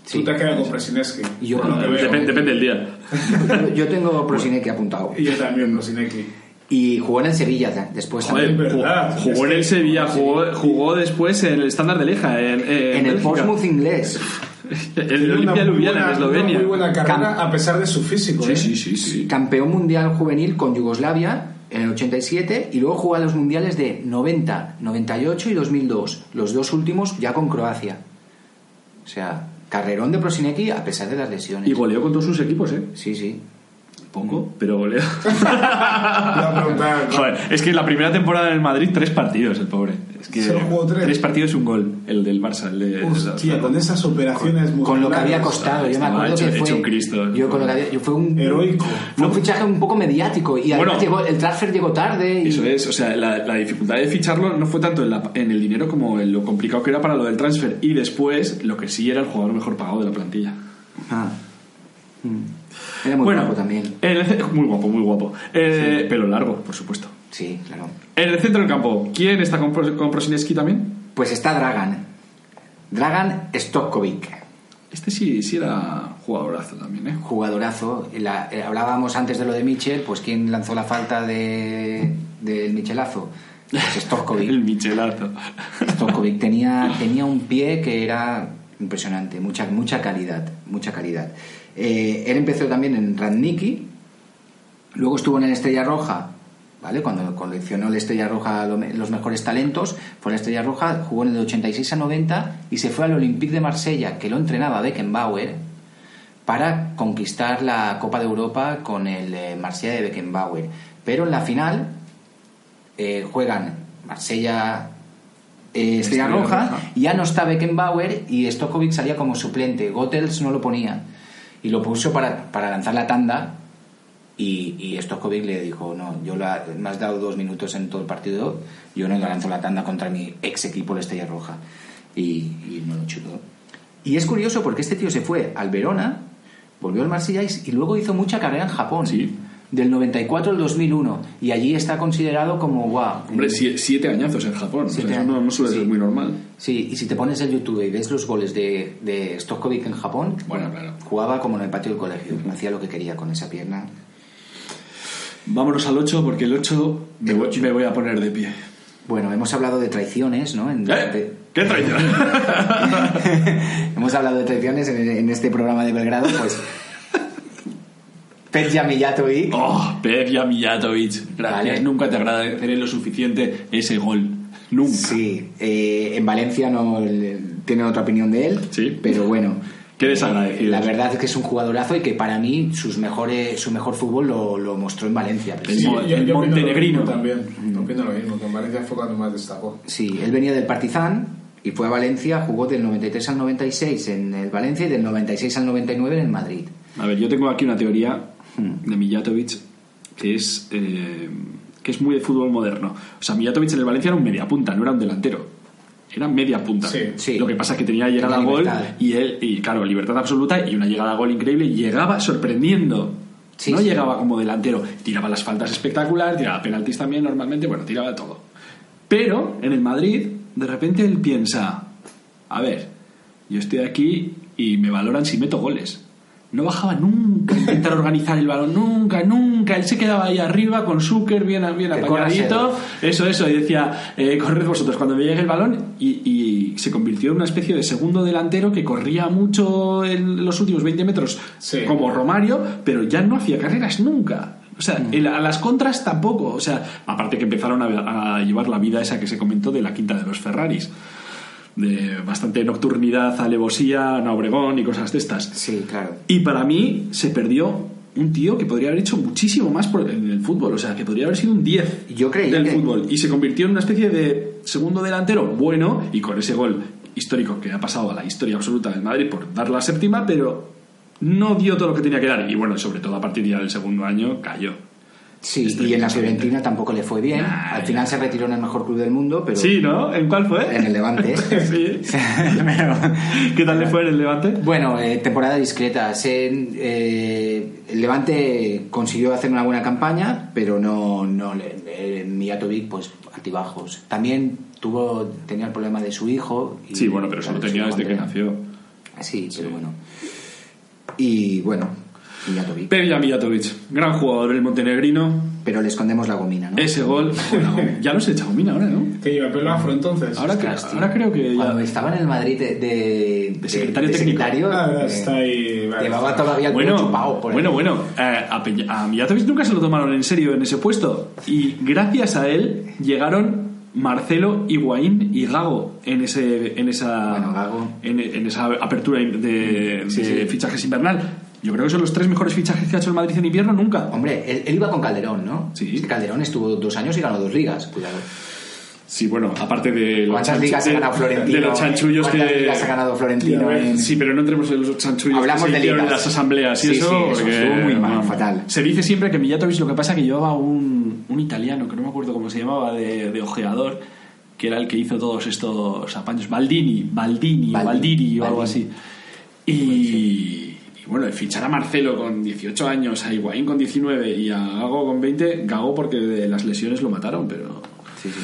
Sí. Tú te has quedado con Prosinecki. Y yo veo. Depende, depende del día. Yo- tengo Prosinecki apuntado. Y yo también, Prosinecki. Y jugó en el Sevilla de- después Joder, también. verdad. jugó, jugó en el Sevilla, jugó, jugó después en el estándar de Leja, en, en En el. Portsmouth inglés. En el Olimpia Ljubljana, en buena- Eslovenia. Una muy buena carrera Cam- a pesar de su físico. Sí, ¿eh? sí, sí, sí. Campeón mundial juvenil con Yugoslavia en el 87 y luego jugó a los mundiales de 90, 98 y 2002. Los dos últimos ya con Croacia. O sea, carrerón de Prosinecki a pesar de las lesiones. Y goleó con todos sus equipos, ¿eh? Sí, sí. Poco, pero goleó. Te iba a preguntar, Joder, es que la primera temporada en el Madrid, tres partidos, el pobre. Es que Solo jugó tres. partidos y un gol, el del Barça. El de, Hostia, con esas operaciones Con lo que había costado. Yo me acuerdo hecho- que fue. hecho un Cristo. Yo con lo que había, yo fue un. Heroico. Fue un fichaje un poco mediático y además Bueno. llegó, el transfer llegó tarde. Y, Eso es, o sea, la, la dificultad de ficharlo no fue tanto en, la- en el dinero como en lo complicado que era para lo del transfer. Y después, lo que sí era el jugador mejor pagado de la plantilla. Ah. Era muy bueno, guapo también. el muy guapo, muy guapo. Eh, Pelo largo, por supuesto. Sí, claro. En el centro del campo, ¿quién está con, con Prosineski también? Pues está Dragan. Dragan Stojkovic. Este sí, sí era jugadorazo también, ¿eh? Jugadorazo. La- eh, hablábamos antes de lo de Michel, pues ¿quién lanzó la falta de, del Michelazo? Pues Stojkovic. El Michelazo. Stojkovic tenía, tenía un pie que era impresionante, mucha, mucha calidad, mucha calidad. Eh, él empezó también en Radniki, luego estuvo en el Estrella Roja, ¿vale? Cuando coleccionó el Estrella Roja los mejores talentos, fue la Estrella Roja, jugó en el de 86 a 90 y se fue al Olympique de Marsella, que lo entrenaba Beckenbauer, para conquistar la Copa de Europa con el eh, Marsella de Beckenbauer. Pero en la final eh, juegan Marsella eh, Estrella Roja, ya no está Beckenbauer y Stokovic salía como suplente. Gotels no lo ponía y lo puso para, para lanzar la tanda y, y Stokovic le dijo, no, yo la- me has dado dos minutos en todo el partido, yo no lanzo la tanda contra mi ex equipo, la Estrella Roja. Y, y no lo chutó. Y es curioso porque este tío se fue al Verona, volvió al Marsella y, luego hizo mucha carrera en Japón. Sí. Del 94 al 2001. Y allí está considerado como, guau. Hombre, sie- siete añazos en Japón. o sea, eso no, no suele años, ser sí. muy normal. Sí, y si te pones en YouTube y ves los goles de, de Stokovic en Japón, Bueno, claro. jugaba como en el patio del colegio, hacía lo que quería con esa pierna. Vámonos al 8 porque el 8 me, El me voy a poner de pie. Bueno, hemos hablado de traiciones, ¿no? En- ¿Eh? de- ¿Qué traición? hemos hablado de traiciones en, en este programa de Belgrado, pues. Petja Mijatovic. oh, Peja Mijatovic. Gracias. Vale. Nunca te agradeceré lo suficiente ese gol. Nunca. Sí, eh, en Valencia no tiene otra opinión de él, Sí. pero bueno. Qué desagradecidos. eh, la verdad es que es un jugadorazo y que para mí sus mejores, su mejor fútbol lo, lo mostró en Valencia. El Sí, el lo montenegrino. también. Opino lo mismo, que en Valencia fue cuando más destacó. Sí, él venía del Partizan y fue a Valencia, jugó del 93 al 96 en el Valencia y del 96 al 99 en el Madrid. A ver, yo tengo aquí una teoría. De Mijatovic que es, eh, que es muy de fútbol moderno. O sea, Mijatovic en el Valencia era un media punta, no era un delantero. Era media punta. Sí, sí. Lo que pasa es que tenía llegada a gol libertad. y él, y claro, libertad absoluta y una llegada a gol increíble. y Llegaba sorprendiendo. Sí, no sí. llegaba como delantero. Tiraba las faltas espectaculares, tiraba penaltis también normalmente, bueno, tiraba todo. Pero en el Madrid, de repente él piensa, a ver, yo estoy aquí y me valoran si meto goles. No bajaba nunca a intentar organizar el balón, nunca, nunca. Él se quedaba ahí arriba con Zucker bien, bien apañadito. Eso, eso. Y decía, eh, corred vosotros cuando me llegue el balón. Y, y se convirtió en una especie de segundo delantero que corría mucho en los últimos 20 metros, Sí. como Romario, pero ya no hacía carreras nunca. O sea, Mm. el- a las contras tampoco. O sea, aparte que empezaron a, a llevar la vida esa que se comentó de la quinta de los Ferraris. De bastante nocturnidad, alevosía, Ana Obregón y cosas de estas. Sí, claro. Y para mí se perdió un tío que podría haber hecho muchísimo más por, en el fútbol. O sea, que podría haber sido un 10 Yo creía del que- fútbol. Y se convirtió en una especie de segundo delantero bueno y con ese gol histórico que ha pasado a la historia absoluta del Madrid por dar la séptima, pero no dio todo lo que tenía que dar. Y bueno, sobre todo a partir ya del segundo año cayó. Sí, y en la. Fiorentina tampoco le fue bien. Nah, Al final se retiró en el mejor club del mundo, pero Sí, ¿no? ¿En cuál fue? en el Levante. sí. Pero- ¿Qué tal le fue en el Levante? Bueno, eh, temporada discreta. Se, eh, el Levante consiguió hacer una buena campaña, pero no, no le- eh, Mijatovic, pues altibajos. También tuvo tenía el problema de su hijo. y- Sí, bueno, pero eso lo tenía desde que nació. Sí, pero bueno. Y bueno, Mijatovic. Peja Mijatovic, gran jugador el montenegrino. Pero le escondemos la gomina, ¿no? Ese gol, bueno, ya no se echa gomina ahora, ¿no? Que lleva pelo afro entonces. Ahora, Ostras, creo que ya... Cuando estaba en el Madrid de, de, De secretario técnico. secretario, Ah, eh, está ahí. vale, llevaba está. todavía el Bueno, chupado por bueno, ahí. bueno, eh, a, Peña- a Mijatovic nunca se lo tomaron en serio en ese puesto y gracias a él llegaron Marcelo, Higuaín y Gago en ese en esa Bueno, Gago. En, en esa apertura de, Sí, de sí. fichajes invernal. Yo creo que son los tres mejores fichajes que ha hecho el Madrid en invierno nunca. Hombre, él, él iba con Calderón, ¿no? Sí. Es que Calderón estuvo dos años y ganó dos ligas, cuidado. Sí, bueno, aparte de los, ¿Cuántas ligas ha ganado Florentino? de los chanchullos que ¿Cuántas ligas ha ganado Florentino en- Sí, pero no entremos en los chanchullos Hablamos que se de hicieron en ligas. las asambleas y Sí, eso, sí, eso porque, estuvo muy mal, fatal. Se dice siempre que Mijatovic lo que pasa que llevaba un, un italiano, que no me acuerdo cómo se llamaba, de, de ojeador, que era el que hizo todos estos apaños. Baldini, Baldini, Baldini, Baldiri o algo Baldini. así. Y Bueno, de fichar a Marcelo con 18 años, a Higuaín con 19 y a Gago con 20, Gago porque de las lesiones lo mataron, pero... Sí, sí.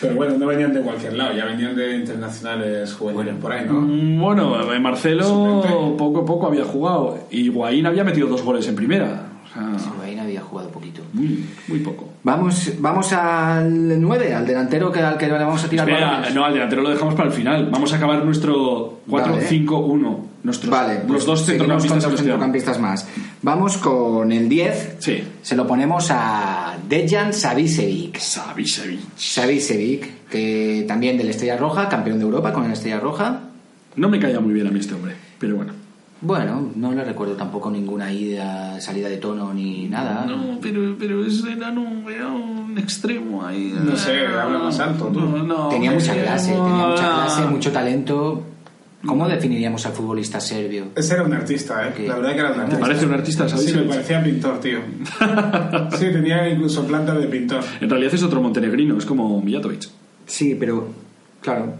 Pero bueno, no venían de cualquier lado, ya venían de internacionales juveniles por ahí, ¿no? Mm, Bueno, eh, Marcelo poco a poco había jugado y Higuaín había metido dos goles en primera. O sea, Higuaín había jugado poquito. muy, muy poco. Vamos, vamos al 9, al delantero que, al que le vamos a tirar Espera, balones. no, al delantero lo dejamos para el final. Vamos a acabar nuestro 4-5-1. Nuestros, Vale, los pues dos centrocampistas. más. Vamos con el 10. Sí. Se lo ponemos a Dejan Savicevic. Savicevic. Savicevic, que también del Estrella Roja, campeón de Europa con el Estrella Roja. No me caía muy bien a mí este hombre, pero bueno. Bueno, no le recuerdo tampoco ninguna ida, salida de tono ni nada. No, pero, pero es era un extremo ahí. No sé, habla más alto, tú. No, no, tenía mucha clase, tenía mucha clase, mucho talento. ¿Cómo definiríamos al futbolista serbio? Ese era un artista, ¿eh? ¿Qué? La verdad que era un ¿Te artista. parece un artista, Sí, me parecía pintor, tío. Sí, tenía incluso planta de pintor. En realidad es otro montenegrino, es como Mijatovic. Sí, pero claro,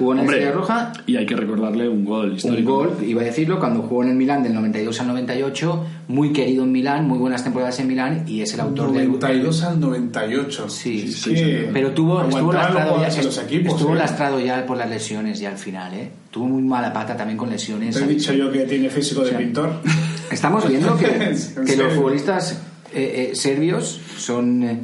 jugó en el Hombre, Estrella Roja, y hay que recordarle un gol un histórico. gol, iba a decirlo, cuando jugó en el Milán del 92 al 98, muy querido en Milán, muy buenas temporadas en Milán y es el autor del 92 al 98. Sí, Es sí, que Pero tuvo, estuvo lastrado, ya, jugadores en los equipos. estuvo ¿eh? lastrado ya por las lesiones ya al final, ¿eh? Tuvo muy mala pata también con lesiones. Te he dicho yo que tiene físico de Sí. pintor. Estamos viendo que, que los futbolistas eh, eh, serbios son eh,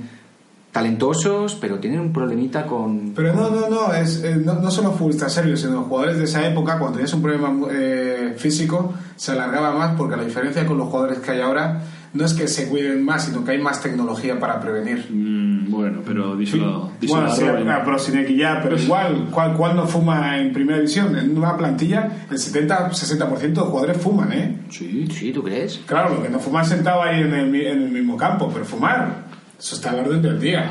talentosos, pero tienen un problemita con... Pero no, no, no, es, eh, no, no solo futbolistas serios, sino jugadores de esa época, cuando tenías un problema eh, físico, se alargaba más porque la diferencia con los jugadores que hay ahora no es que se cuiden más, sino que hay más tecnología para prevenir. Mm, bueno, pero díselo, díselo Bueno, a sí, ya, pero igual, ¿cuál, cuál no fuma en primera división? En una plantilla, el 70-60% de jugadores fuman, ¿eh? Sí. Sí, ¿tú crees? Claro, lo que no fumar sentado ahí en el, mi- en el mismo campo, pero fumar, eso está a la orden del día.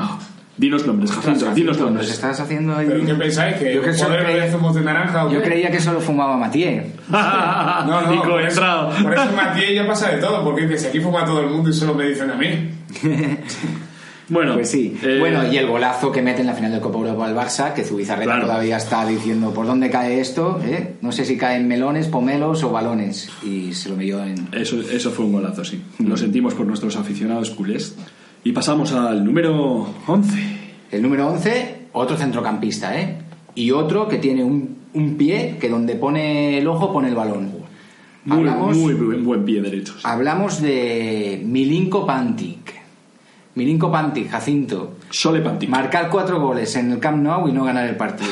Dinos nombres, Jacinto, dinos Nos nombres. estás haciendo ahí... ¿Pero qué pensáis? ¿Que Yo que solo creía- de naranja o Yo creía que solo fumaba Matié. No, no, Nico, por eso, entrado. por eso Matías ya pasa de todo, porque dice, aquí fuma todo el mundo y solo me dicen a mí. Bueno, Pues sí. eh, Bueno, y el golazo que mete en la final del Copa Europa al Barça, que Zubizarreta Claro. todavía está diciendo por dónde cae esto, ¿eh? No sé si caen melones, pomelos o balones. Y se lo metió en... Eso, eso fue un golazo, sí. Lo sentimos por nuestros aficionados culés. Y pasamos al número 11. El número 11, otro centrocampista, ¿eh? Y otro que tiene un, un pie que donde pone el ojo pone el balón. Muy, Hablamos- muy buen, buen pie derecho. sí. Hablamos de Milinko Pantic. Milinko Pantic, Jacinto. Sole Pantic. Marcar cuatro goles en el Camp Nou y no ganar el partido.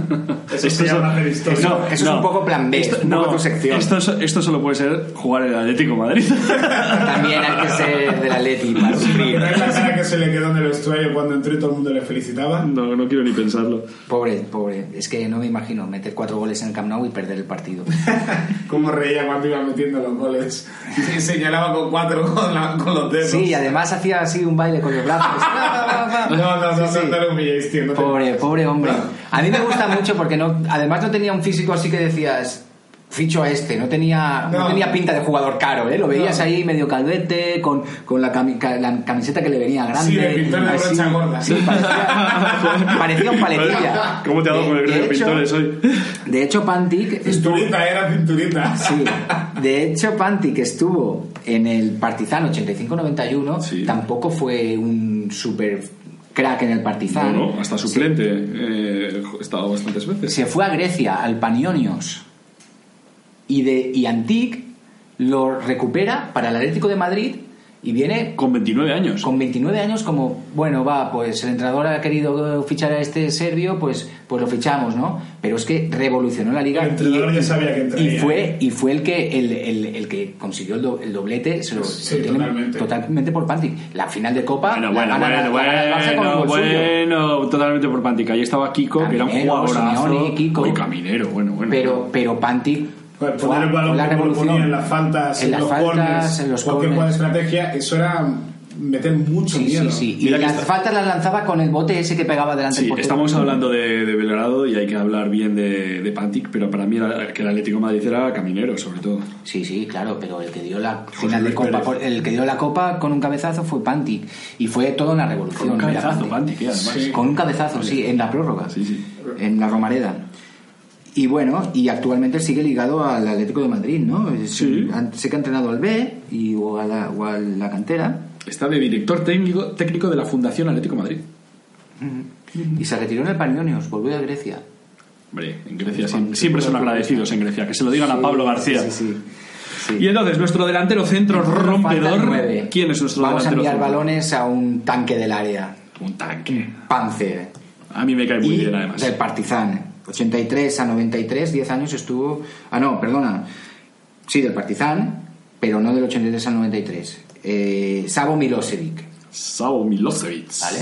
Eso se hacer historia. Eso- eso es un poco plan B, Esto, un poco no, tu sección. Esto, esto solo puede ser jugar en el Atlético de Madrid. También hay que ser del Atleti para sufrir. ¿No es la cara que se le quedó en el vestuario cuando entró y todo el mundo le felicitaba? no, no quiero ni pensarlo. Pobre, pobre. Es que no me imagino meter cuatro goles en el Camp Nou y perder el partido. Cómo reía cuando iba metiendo los goles. Y señalaba con cuatro con, la- con los dedos. Sí, y además hacía así un baile con los brazos. No, no, no, Sí, sí. no, no lo humilléis, tío. no te- Pobre, pobre hombre. A mí me gusta mucho porque no, además no tenía un físico así que decías, ficho a este, no tenía, no. No. tenía pinta de jugador caro, ¿eh? Lo veías No. ahí medio calvete, con, con la, cami- ca- la camiseta que le venía grande. Sí, de pintor de así. brocha gorda. Sí, parecía, parecía un paletilla. ¿Cómo te ha dado De- con el de gremio de hecho- pintores hoy? De hecho, Pantic estuvo... Cinturita, era cinturita. Sí, de hecho Pantic estuvo en el Partizan 85-91, Sí. tampoco fue un super crack en el Partizan. No, no, hasta suplente. Eh, he estado bastantes veces. Se fue a Grecia, al Panionios, y, de, y Antic lo recupera para el Atlético de Madrid y viene Con 29 años. con 29 años como, bueno, va, pues el entrenador ha querido fichar a este serbio, pues, pues lo fichamos, ¿no? Pero es que revolucionó la liga. El entrenador y, ya sabía que entraría. y fue y fue el que el, el- el que consiguió el, do- el doblete, se lo, Sí, se lo totalmente. totalmente por Pantic. La final de Copa, Bueno, la bueno, gana- bueno, la un bueno, bueno, totalmente por Pantic. Ahí estaba Kiko, que era un Caminero, jugadorazo. Simeone, Kiko. Uy, caminero, bueno, bueno. Pero, pero Pantic Poner el balón la revolución. en las faltas, en, en, las los faltas, corners, en los cualquier corners. estrategia, eso era meter mucho Sí, miedo. sí, sí. Y las está- faltas las lanzaba con el bote ese que pegaba delante Sí, del estamos hablando de, de Belgrado y hay que hablar bien de, de Pantic, pero para mí era- que el Atlético de Madrid era caminero, sobre todo. Sí, sí, claro, pero el que dio la final de copa, el que dio la copa con un cabezazo fue Pantic y fue toda una revolución. Con un cabezazo, Pantic, eh, además. Sí. Con un cabezazo, sí, en la prórroga, Sí, sí. en la Romareda. Y bueno, y actualmente sigue ligado al Atlético de Madrid, ¿no? Sí. Sé que ha entrenado al B y, o, a la, o a la cantera Está de director técnico, técnico de la Fundación Atlético de Madrid. y se retiró en el Panionios, volvió a Grecia. Hombre, en Grecia siempre, siempre son agradecidos en Grecia. Que se lo digan a Pablo García. Sí. Y entonces, nuestro delantero centro rompedor. ¿Quién es nuestro Vamos a delantero enviar centro? balones a un tanque del área. Un tanque. Panzer. A mí me cae muy y bien, además. del Partizan. 83 a 93, 10 años estuvo. Ah, no, perdona. Sí, del Partizan, pero no del 83 al 93. Eh, Savo Milosevic, Savo Milosevic. ¿vale?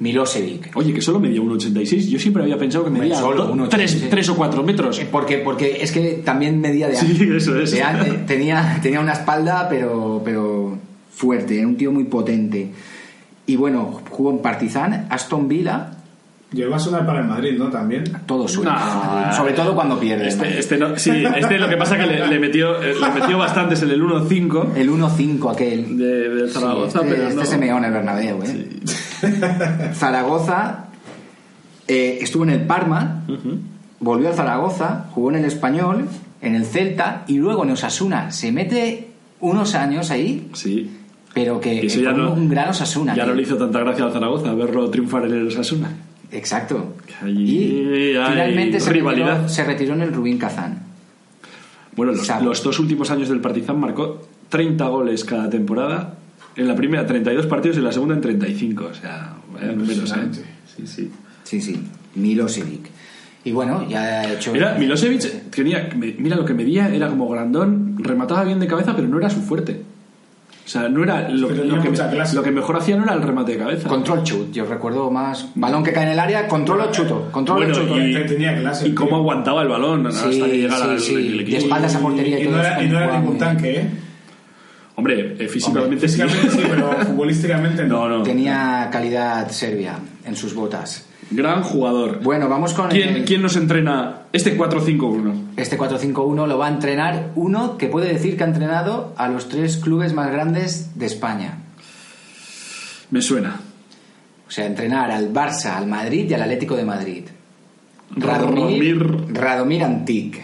Milosevic. Oye, que solo medía 1,86. Yo siempre había pensado que medía solo do- 1,86. tres, tres o cuatro metros. Eh, Porque, porque es que también medía de Sí, ancho. eso es. De an- eh, tenía, tenía una espalda, pero, pero fuerte, era un tío muy potente. Y bueno, jugó en Partizan, Aston Villa, Llegó a sonar para el Madrid, ¿no? También. todo suyo. No, Sobre todo cuando pierde. Este, este no, sí, este lo que pasa que le, le metió, eh, le metió bastantes en el 1-5 El 1-5 aquel. de, de Zaragoza, Sí, este, pero este no. se meó en el Bernabéu, ¿eh? Zaragoza eh, estuvo en el Parma, volvió al Zaragoza, jugó en el Español, en el Celta y luego en Osasuna. Se mete unos años ahí, Sí. pero que Y eso ya con no- un gran Osasuna. Ya no le hizo tanta gracia al Zaragoza verlo triunfar en el Osasuna. Exacto. Allí y finalmente se retiró, se retiró en el Rubín Kazán. Bueno, los, dos últimos años del Partizan marcó 30 goles cada temporada. En la primera 32 partidos y en la segunda en 35. O sea, vaya números, ¿eh? Sí, sí. Sí, sí, Milosevic. Y bueno, ya ha hecho... Mira, Milosevic tenía, me- mira lo que medía, era como grandón, remataba bien de cabeza, pero no era su fuerte. O sea, no era lo, que, mucha clase. lo que mejor hacía no era el remate de cabeza. Control chut, yo recuerdo más. Balón que cae en el área, control o chuto. Control Bueno, chuto. y, tenía clase, y cómo aguantaba el balón hasta que llegara sí, el- sí. el De equipo. espaldas a portería y Y todo no era, y no era jugaba ningún tanque, ¿eh? Hombre, eh, físicamente sí. Físicamente sí, pero futbolísticamente no. No, no. Tenía calidad serbia en sus botas. Gran jugador. Bueno, vamos con ¿Quién, el- quién nos entrena este 4-5-1? este 4-5-1 lo va a entrenar uno que puede decir que ha entrenado a los tres clubes más grandes de España. Me suena. O sea, entrenar al Barça, al Madrid y al Atlético de Madrid. Radomir, Radomir. Radomir Antic.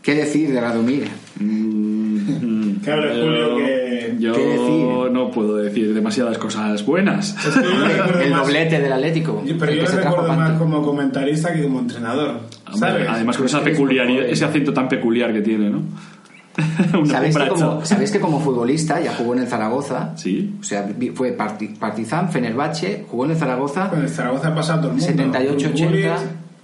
¿Qué decir de Radomir? Mm, hable Julio que- Yo ¿Qué decir? no puedo decir demasiadas cosas buenas. Es que yo le recuerdo El más- doblete del Atlético. Yo- Pero yo trajo recuerdo más como comentarista que como entrenador. Además con Es esa peculiaridad, ese acento tan peculiar que tiene, ¿no? ¿Sabéis que, como, sabéis que como futbolista ya jugó en el Zaragoza? Sí. O sea, fue parti- Partizan, Fenerbahce, jugó en el Zaragoza, Con el Zaragoza ha pasado todo el mundo. 78,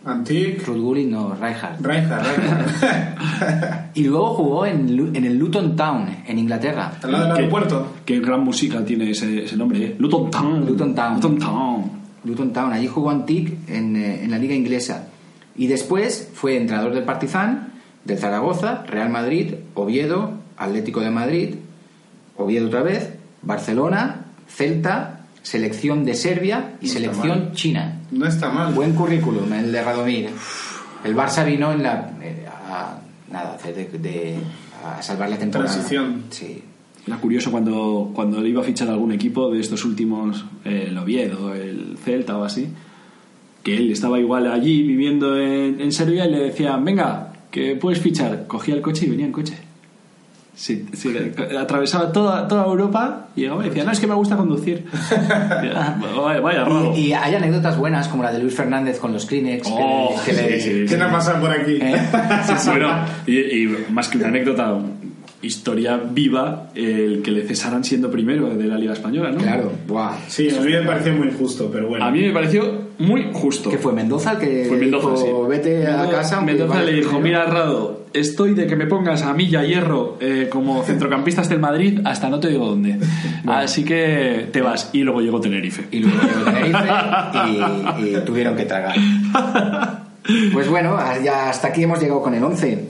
80. Antic, Rudgulin, no, Rijkaard. Rijkaard, Rijkaard. Y luego jugó en, en el Luton Town, en Inglaterra. Al lado del Qué- aeropuerto. Qué gran música tiene ese, ese nombre, ¿eh? Luton Town. Luton Town. Luton Town. Luton Town, allí jugó Antic en, eh, en la liga inglesa. Y después fue entrenador del Partizan, del Zaragoza, Real Madrid, Oviedo, Atlético de Madrid, Oviedo otra vez, Barcelona, Celta, selección de Serbia y No selección china. No está mal. Buen currículum el de Radomir. El Barça vino en la eh, a, nada, de, de- a salvar la temporada. Transición. Sí. Era curioso cuando, cuando le iba a fichar algún equipo de estos últimos, eh, el Oviedo, el Celta o así, que él estaba igual allí viviendo en, en Serbia y le decían, venga, que puedes fichar. Cogía el coche y venía en coche. Sí, sí, atravesaba toda, toda Europa y llegaba y decía, no, es que me gusta conducir. Ya, vaya, vaya raro. Y, y hay anécdotas buenas como la de Luis Fernández con los Kleenex. que- Oh, que, le- sí, sí, ¿Quién ha pasado por aquí? ¿Eh? Bueno, y, y más que una anécdota, historia viva, el que le cesaran siendo primero de la Liga Española, ¿no? Claro, buah. Sí, a mí me pareció muy justo, pero bueno. A mí me pareció muy justo. ¿Qué fue Mendoza el que Fue Mendoza, dijo, sí. vete a casa? Mendoza le dijo, primero"? mira Rado, estoy de que me pongas a Milla Hierro eh, como centrocampista del Madrid hasta no te digo dónde. Así que te vas. Y luego llegó Tenerife. Y luego llegó Tenerife y, y tuvieron que tragar. Pues bueno, ya hasta aquí hemos llegado con el 11.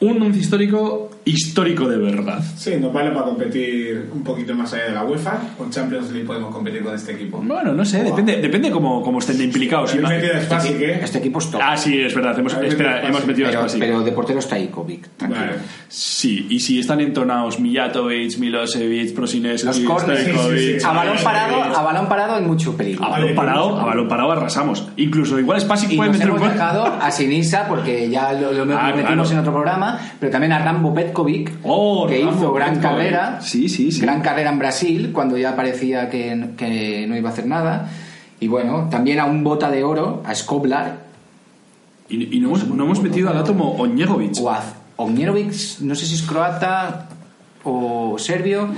Un once histórico histórico de verdad. Sí, nos vale para competir un poquito más allá de la UEFA. Con Champions League podemos competir con este equipo. Bueno, no sé, depende, depende cómo, cómo estén de implicados. Habéis Ima- metido a Spasic, ¿eh? Este equipo es top. Ah, sí, es verdad. Hemos, espera, metido a hemos metido a pero, Spasic. pero de portero está Ikovic, tranquilo. Vale. Sí, y si están entonados Mijatovic, Milosevic, Prosinesky, Los sí, sí, sí. A balón parado, a balón parado hay mucho A peligro. balón parado, a balón parado arrasamos. Incluso igual Spasic puede nos meter un hemos gol. dejado a Sinisa porque ya lo, lo Ah, metimos claro. en otro programa, pero también a Rambo Petkovic, Oh, que hizo gran Petkovic. carrera, Sí, sí, sí. gran carrera en Brasil, cuando ya parecía que, que no iba a hacer nada. Y bueno, también a un bota de oro, a Skoblar, Y, y no, hemos, no hemos metido al átomo Oñegovic. o a no sé si es croata o serbio,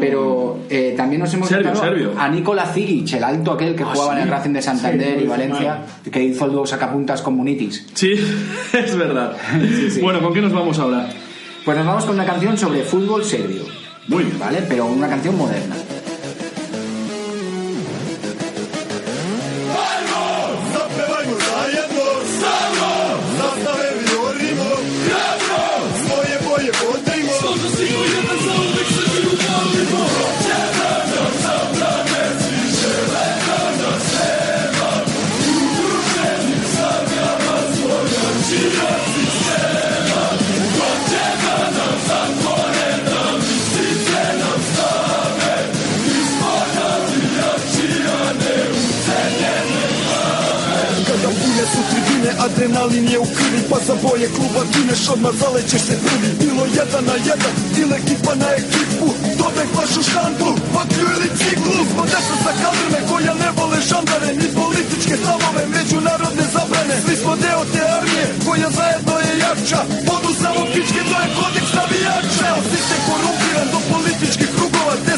pero eh, también nos hemos Serbio, serbio. a Nikola Zigic, el alto aquel que Ah, jugaba en el Racing de Santander Sí, y Valencia, que hizo el dos sacapuntas con Munitis. Sí, es verdad. sí. Bueno, ¿con qué nos vamos ahora? Pues nos vamos con una canción sobre fútbol serbio, Muy bien. ¿vale? Pero una canción moderna. Adrenalin je u krvi Pa za boje kluba gineš, odmah zalećeš se prvi. Bilo jedan na jedan, ili ekipa na ekipu. Dobeg vašu štandu, vaklju ili ciklu Smo deca sa kadrme koja ne vole žandare Ni političke stavove, međunarodne zabrane. Svi smo deo te armije koja zajedno je jača. Vodu samo pičke, to je kodeks navijača. Sistem korumpiran do političkih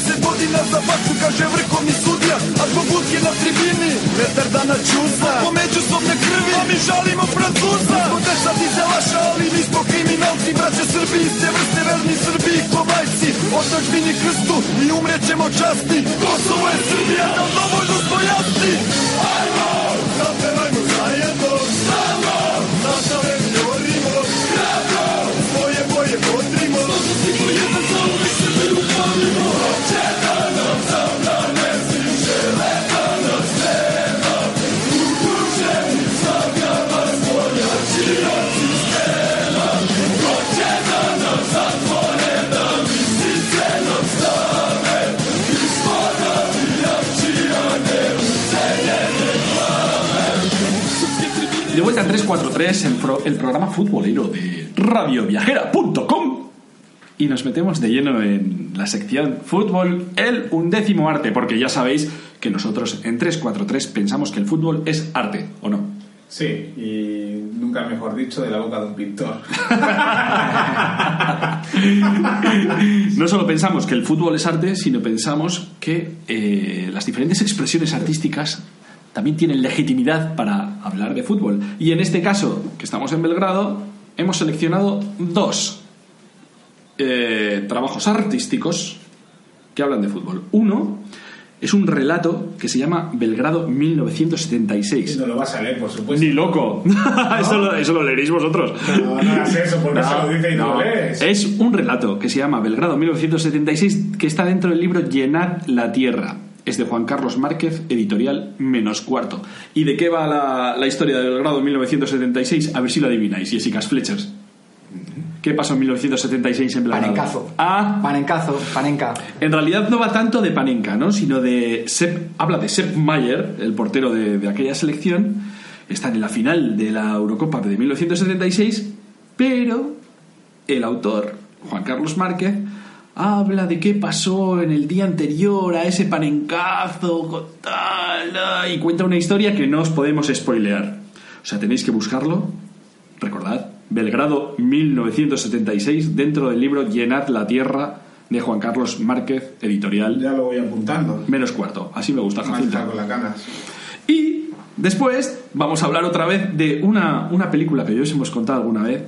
Deset godina za baksu, kaže vrhovni sudija A zbog budke na tribini, metar dana čuza Po međusobne krvi, a mi žalimo Francuza. Smo deca dizelaša, ali nismo kriminalci Braće Srbi, iste vrste, verni Srbi ko majci Otačbini krstu i umrećemo časti. Kosovo je Srbija, nam dovoljno smo jasni Ajmo, zapevajmo zajedno. Samo, zastave De vuelta en 343, el, el programa futbolero de radioviajera.com. Y nos metemos de lleno en la sección fútbol, el undécimo arte, porque ya sabéis que nosotros en 343 pensamos que el fútbol es arte, ¿o no? Sí, y nunca mejor dicho, de la boca de un pintor. No solo pensamos que el fútbol es arte, sino pensamos que eh, las diferentes expresiones artísticas también tienen legitimidad para hablar de fútbol. Y en este caso, que estamos en Belgrado, hemos seleccionado dos eh, trabajos artísticos que hablan de fútbol. Uno es un relato que se llama Belgrado Y 1976. no lo vas a leer, por supuesto. Ni loco. eso, lo, eso lo leeréis vosotros. No, no hagas eso, porque se lo dice y no, no. lo lees. Es un relato que se llama Belgrado 1976 que está dentro del libro Llenad la Tierra. Es de Juan Carlos Márquez, editorial menos cuarto. ¿Y de qué va la, la historia de Belgrado 1976? A ver si lo adivináis, Jessicas Fletchers. ¿Qué pasó en 1976 en Belgrado? Panencazo. Ah, Panencazo, panenca. en realidad no va tanto de Panenka, ¿no? Sino de Sepp, habla de Sepp Mayer, el portero de, de aquella selección. Están en la final de la Eurocopa de 1976, pero el autor, Juan Carlos Márquez, habla de qué pasó en el día anterior a ese panencazo, con tal, y cuenta una historia que no os podemos spoilear. O sea, tenéis que buscarlo. Recordad, Belgrado 1976, dentro del libro Llenad la Tierra de Juan Carlos Márquez, editorial Ya lo voy apuntando. menos cuarto. Así me gusta, Jacinta. Con las ganas. Y después vamos a hablar otra vez de una, una película que ya os hemos contado alguna vez,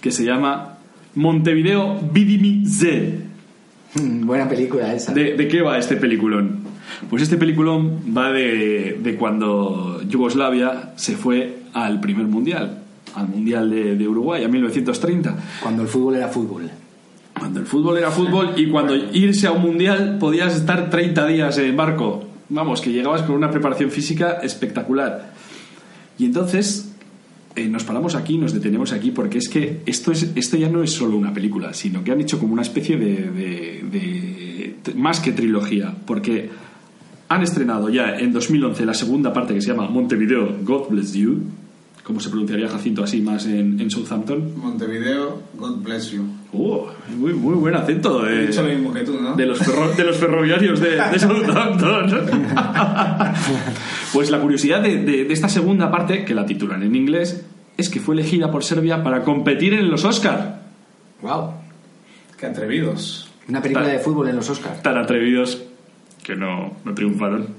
que se llama Montevideo Vidimi Z. Mm, Buena película esa. ¿De, de qué va este peliculón? Pues este peliculón va de, de cuando Yugoslavia se fue al primer mundial, al mundial de, de Uruguay, a 1930. Cuando el fútbol era fútbol. Cuando el fútbol era fútbol y cuando irse a un mundial podías estar 30 días en barco. Vamos, que llegabas con una preparación física espectacular. Y entonces eh, nos paramos aquí, nos detenemos aquí, porque es que esto, es, esto ya no es solo una película, sino que han hecho como una especie de, de- de- de- más que trilogía, porque han estrenado ya en 2011 la segunda parte que se llama Montevideo, God Bless You, como se pronunciaría Jacinto así más en, en Southampton. Montevideo, God bless you. Uh, muy, muy buen acento. He eh, dicho lo mismo que tú, ¿no? de los, ferro- de los ferroviarios de, de Southampton. pues la curiosidad de, de- de esta segunda parte, que la titulan en inglés, es que fue elegida por Serbia para competir en los Oscar. Wow. Qué atrevidos. Una película de fútbol en los Oscars. Tan atrevidos que no, no triunfaron.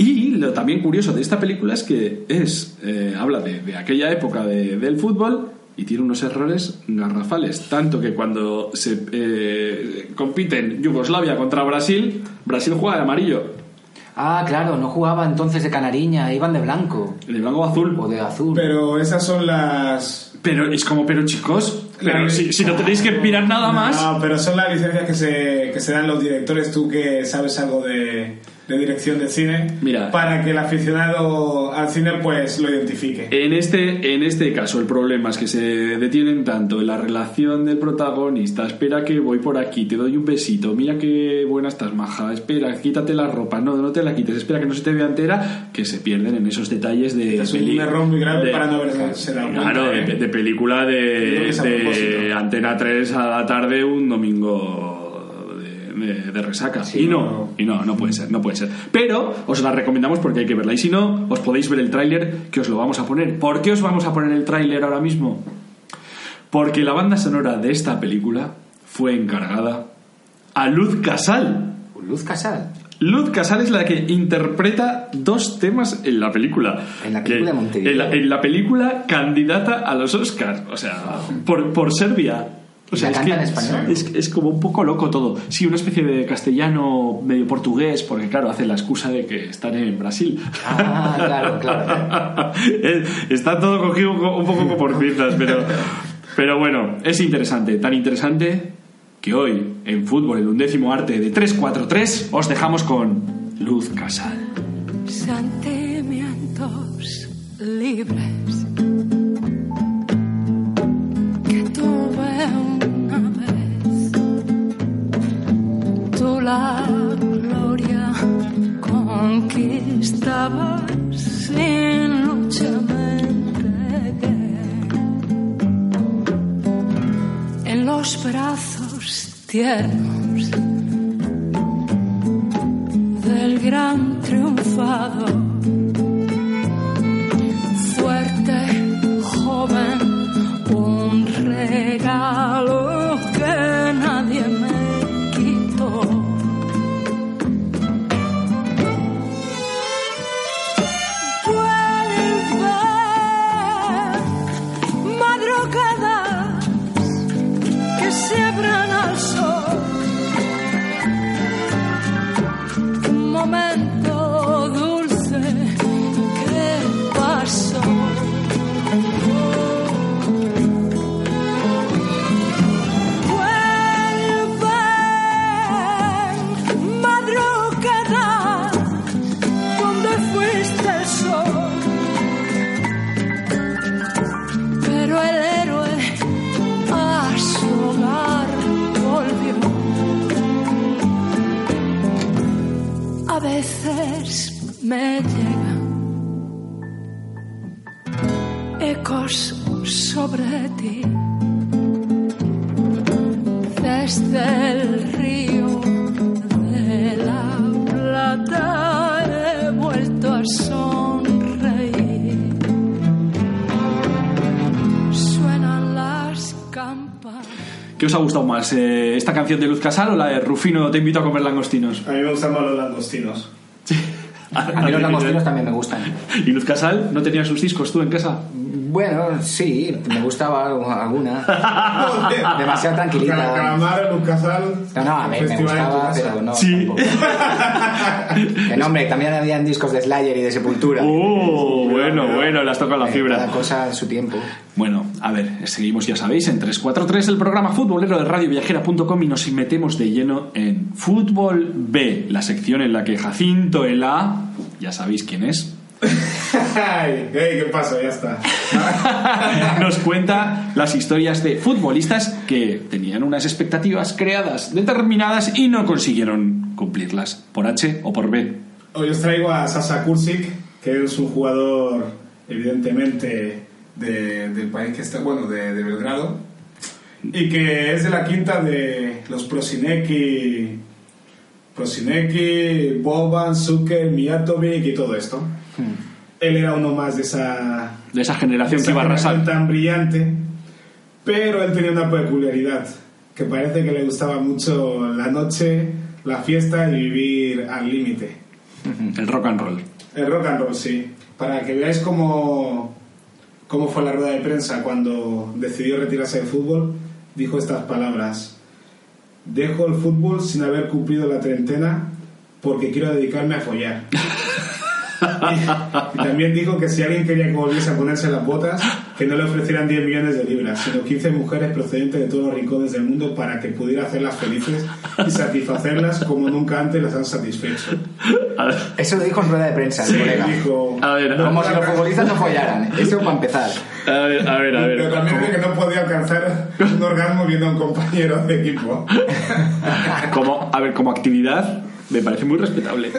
y lo también curioso de esta película es que es eh, habla de, de aquella época de- del fútbol y tiene unos errores garrafales. Tanto que cuando se eh, compiten Yugoslavia contra Brasil, Brasil juega de amarillo, Ah, claro, no jugaba entonces de canariña, iban de blanco. de blanco o azul. O de azul. Pero esas son las. Pero es como, pero chicos, pero si no tenéis que mirar nada más. No, pero son las licencias que se, que se dan los directores, tú que sabes algo de, de dirección de cine, Mira. para que el aficionado al cine pues lo identifique. En este, en este caso, el problema es que se detienen tanto en la relación del protagonista. Espera que voy por aquí, te doy un besito. Mira qué buena estás, maja. Espera, quítate la ropa. No, no te la quites. Espera que no se te vea entera. Que se pierden en esos detalles de. Es un error muy grave de- para no cuenta. Claro, ¿eh? de, de película de, de. Antena 3 a la tarde un domingo de, de- resaca. Sí, y no, no. y no, no puede ser, no puede ser. Pero os la recomendamos porque hay que verla. Y si no, os podéis ver el tráiler que os lo vamos a poner. ¿Por qué os vamos a poner el tráiler ahora mismo? Porque la banda sonora de esta película fue encargada a Luz Casal. Luz Casal. Luz Casal es la que interpreta dos temas en la película. En la película Que- de Montevideo. En la, en la película candidata a los Oscars. O sea, por, por Serbia. O ¿Y sea, la es, canta que en español? es, es como un poco loco todo. Sí, una especie de castellano medio portugués, porque claro, hace la excusa de que están en Brasil. Ah, claro, claro. Eh, Está todo cogido un poco por pinzas, pero, pero bueno, es interesante. Tan interesante que hoy, en fútbol, el undécimo arte de 3-4-3, os dejamos con Luz Casal. sentimientos libres La gloria conquistabas sin lucha. En los brazos tiernos del gran triunfador. Más? eh, ¿Esta canción de Luz Casal o la de Rufino Te invito a comer langostinos? A mí me gustan más los langostinos. A mí los langostinos también me gustan. ¿Y Luz Casal no tenía sus discos tú en casa? Bueno, sí, me gustaba alguna. Demasiado tranquilita. Cal- Calamaro, Luz Casal. No, no, a mí me Festival en tu gustaba, pero no. Sí. Que no, hombre, también habían discos de Slayer y de Sepultura. ¡Oh! Bueno, bueno, le has tocado la Eh, fibra. Cada cosa en su tiempo. Bueno, a ver, seguimos, ya sabéis, en 343 el programa futbolero de radioviajera.com y nos metemos de lleno en Fútbol B, la sección en la que Jacinto Ela, ya sabéis quién es, Ay, ¿Qué? Ya está. nos cuenta las historias de futbolistas que tenían unas expectativas creadas determinadas y no consiguieron cumplirlas, por H o por B. Hoy os traigo a Sasa Kursic, que es un jugador, evidentemente, de- del país que está, bueno, de, de Belgrado, y que es de la quinta de los Prosineki, Prosineki, Boban, Zucker, Mijatovic y todo esto. Él era uno más de esa, De esa generación esa que iba a arrasar. tan brillante, pero él tenía una peculiaridad, que parece que le gustaba mucho la noche, la fiesta y vivir al límite. El rock and roll. El rock and roll, sí. Para que veáis cómo, cómo fue la rueda de prensa cuando decidió retirarse del fútbol, dijo estas palabras. Dejo el fútbol sin haber cumplido la treintena porque quiero dedicarme a follar. y, y también dijo que si alguien quería que volviese a ponerse las botas, que no le ofrecieran 10 millones de libras, sino 15 mujeres procedentes de todos los rincones del mundo para que pudiera hacerlas felices y satisfacerlas como nunca antes las han satisfecho. Eso lo dijo en rueda de prensa, el Sí, colega. dijo, a ver, Como si los futbolistas no follaran. Eso para empezar. a ver, a ver. a ver. Pero también dice que no podía alcanzar un orgasmo viendo a un compañero de equipo. Como, a ver, como actividad me parece muy respetable.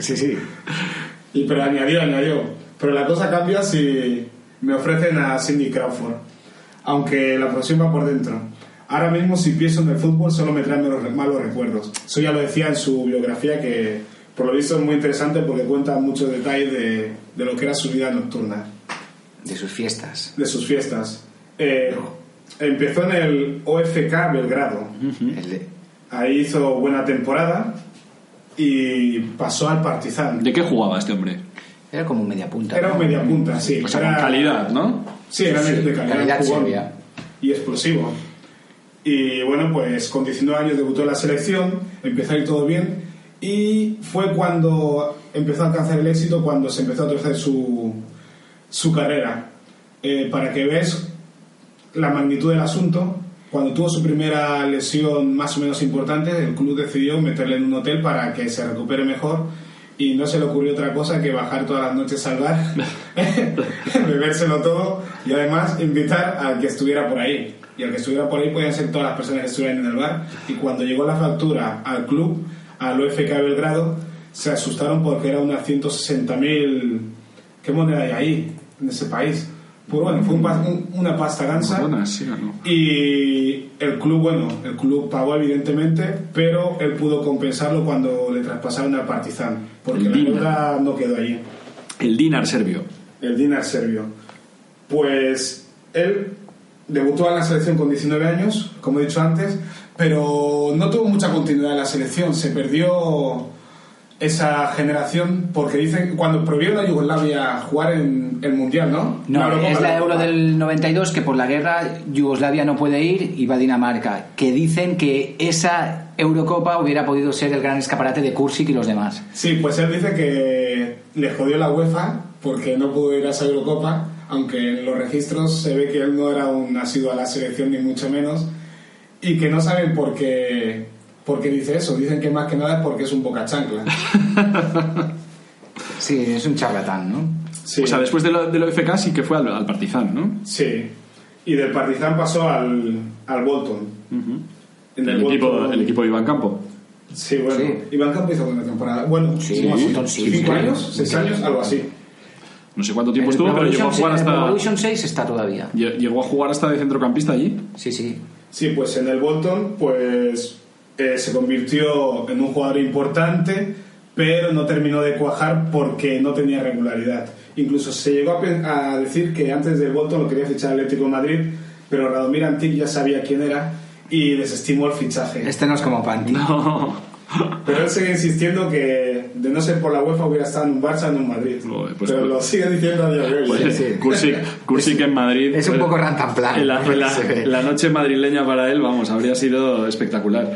Sí, sí. Y pero añadió, añadió. Pero la cosa cambia si me ofrecen a Cindy Crawford. Aunque la presión va por dentro. Ahora mismo si pienso en el fútbol solo me traen malos, malos recuerdos. Eso ya lo decía en su biografía que por lo visto es muy interesante porque cuenta muchos detalles de, de lo que era su vida nocturna. De sus fiestas. de sus fiestas. Eh, empezó en el OFK Belgrado. El de- Ahí hizo buena temporada y pasó al Partizan. ¿De qué jugaba este hombre? Era como un media punta. Era un media punta, sí. O sea, Era- con calidad, ¿no? Sí, era de, de calidad, calidad jugón y explosivo. Y bueno, pues con 19 años debutó en la selección, empezó a ir todo bien y fue cuando empezó a alcanzar el éxito, cuando se empezó a torcer su, su carrera. Eh, para que veas la magnitud del asunto, cuando tuvo su primera lesión más o menos importante, el club decidió meterle en un hotel para que se recupere mejor y no se le ocurrió otra cosa que bajar todas las noches al bar, bebérselo todo y además invitar al que estuviera por ahí. Y al que estuviera por ahí podían ser todas las personas que estuvieran en el bar. Y cuando llegó la factura al club, al UFK Belgrado, se asustaron porque era unas 160.000... ¿Qué moneda hay ahí, en ese país? Pues bueno, fue un una pasta gansa. Buenas, sí no. Y el club, bueno, el club pagó evidentemente, pero él pudo compensarlo cuando le traspasaron al Partizan, porque El la deuda no quedó allí, El dinar serbio. el dinar serbio. Pues él debutó en la selección con 19 años, como he dicho antes, pero no tuvo mucha continuidad en la selección, se perdió esa generación porque dicen cuando prohibieron a Yugoslavia jugar en el Mundial, ¿no? No, es la Euro del 92 que por la guerra Yugoslavia no puede ir y va a Dinamarca. Que dicen que esa Eurocopa hubiera podido ser el gran escaparate de Kursic y los demás. Sí, pues él dice que le jodió la UEFA porque no pudo ir a esa Eurocopa, aunque en los registros se ve que él no era un asiduo a la selección ni mucho menos, y que no saben por qué, por qué dice eso. Dicen que más que nada es porque es un boca chancla. Sí, es un charlatán, ¿no? Sí, O sea, después de lo, de lo FK sí que fue al, al Partizan, ¿no? sí. Y del Partizan pasó al, al Bolton. En El, Bolton- equipo, el equipo de Iván Campo. Sí, bueno. Sí. Iván Campo hizo buena temporada. Bueno, Sí, ¿Cinco sí. años? ¿Seis años? Algo así. No sé cuánto tiempo El estuvo, pero llegó a jugar hasta. Revolution 6 está todavía. lle- Llegó a jugar hasta de centrocampista allí. Sí, sí. Sí, pues en el Bolton pues eh, se convirtió en un jugador importante, pero no terminó de cuajar porque no tenía regularidad. Incluso se llegó a, a decir que antes del Bolton lo quería fichar Atlético de Madrid, pero Radomir Antic ya sabía quién era y desestimó el fichaje. Este no es como Panti. No. Pero él sigue insistiendo que de no ser por la UEFA hubiera estado en un Barça en un Madrid. Joder, pues- pero lo sigue diciendo a día de hoy. Pues, sí. En Madrid. Es un pues, poco rantanplan. la, la- la noche madrileña para él, vamos, habría sido espectacular.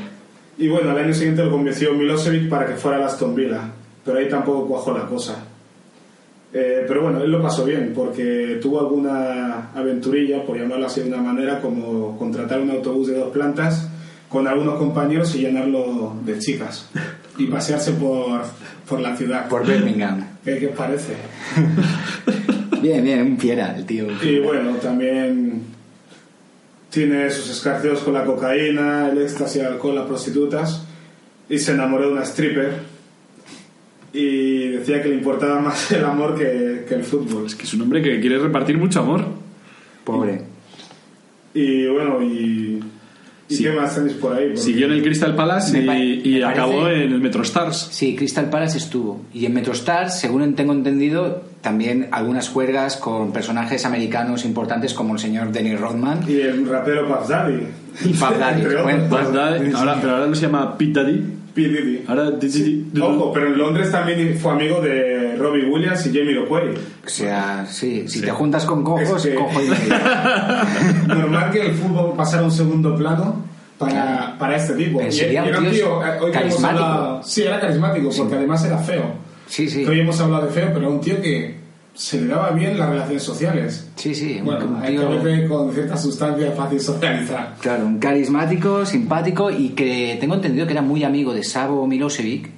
Y bueno, al año siguiente lo convenció Milosevic para que fuera a Aston Villa, pero ahí tampoco cuajó la cosa. Eh, pero bueno, él lo pasó bien porque tuvo alguna aventurilla, por llamarlo así de una manera, como contratar un autobús de dos plantas con algunos compañeros y llenarlo de chicas y pasearse por, por la ciudad. Por Birmingham. ¿Qué, qué os parece? Bien, bien, un fiera el tío. Y bueno, también tiene sus escarceos con la cocaína, el éxtasis, el alcohol, las prostitutas. Y se enamoró de una stripper. Y decía que le importaba más el amor que, que el fútbol. Es que es un hombre que quiere repartir mucho amor. Pobre. Y bueno, y. ¿Y Sí. qué más tenéis por ahí? Porque- Siguió en el Crystal Palace Me y, y acabó parece- en el Metrostars. Sí, Crystal Palace estuvo. Y en Metrostars, según tengo entendido, también algunas juergas con personajes americanos importantes como el señor Dennis Rodman Y el rapero Puff Daddy. y Puff Daddy. Bueno, Puff Daddy, ahora, pero ahora no se llama Pete Daddy. P. Diddy. Ahora Diddy- Diddy- Ojo, pero en Londres también fue amigo de Robbie Williams y Jamie Loquay. o sea, sí, si te juntas con cojos, Es que- cojo y. Normal que el fútbol pasara a un segundo plano para, para este tipo. Pero Y- sería y era un tío tío, eh, hoy que hemos carismático. hablado- sí, era carismático, porque además era feo. Sí, sí. Que hoy hemos hablado de feo, pero era un tío que se le daba bien las relaciones sociales. Sí, sí, Bueno, un tío... que con cierta sustancia fácil socializar. Claro, un carismático, simpático y que tengo entendido que era muy amigo de Savo Milosevic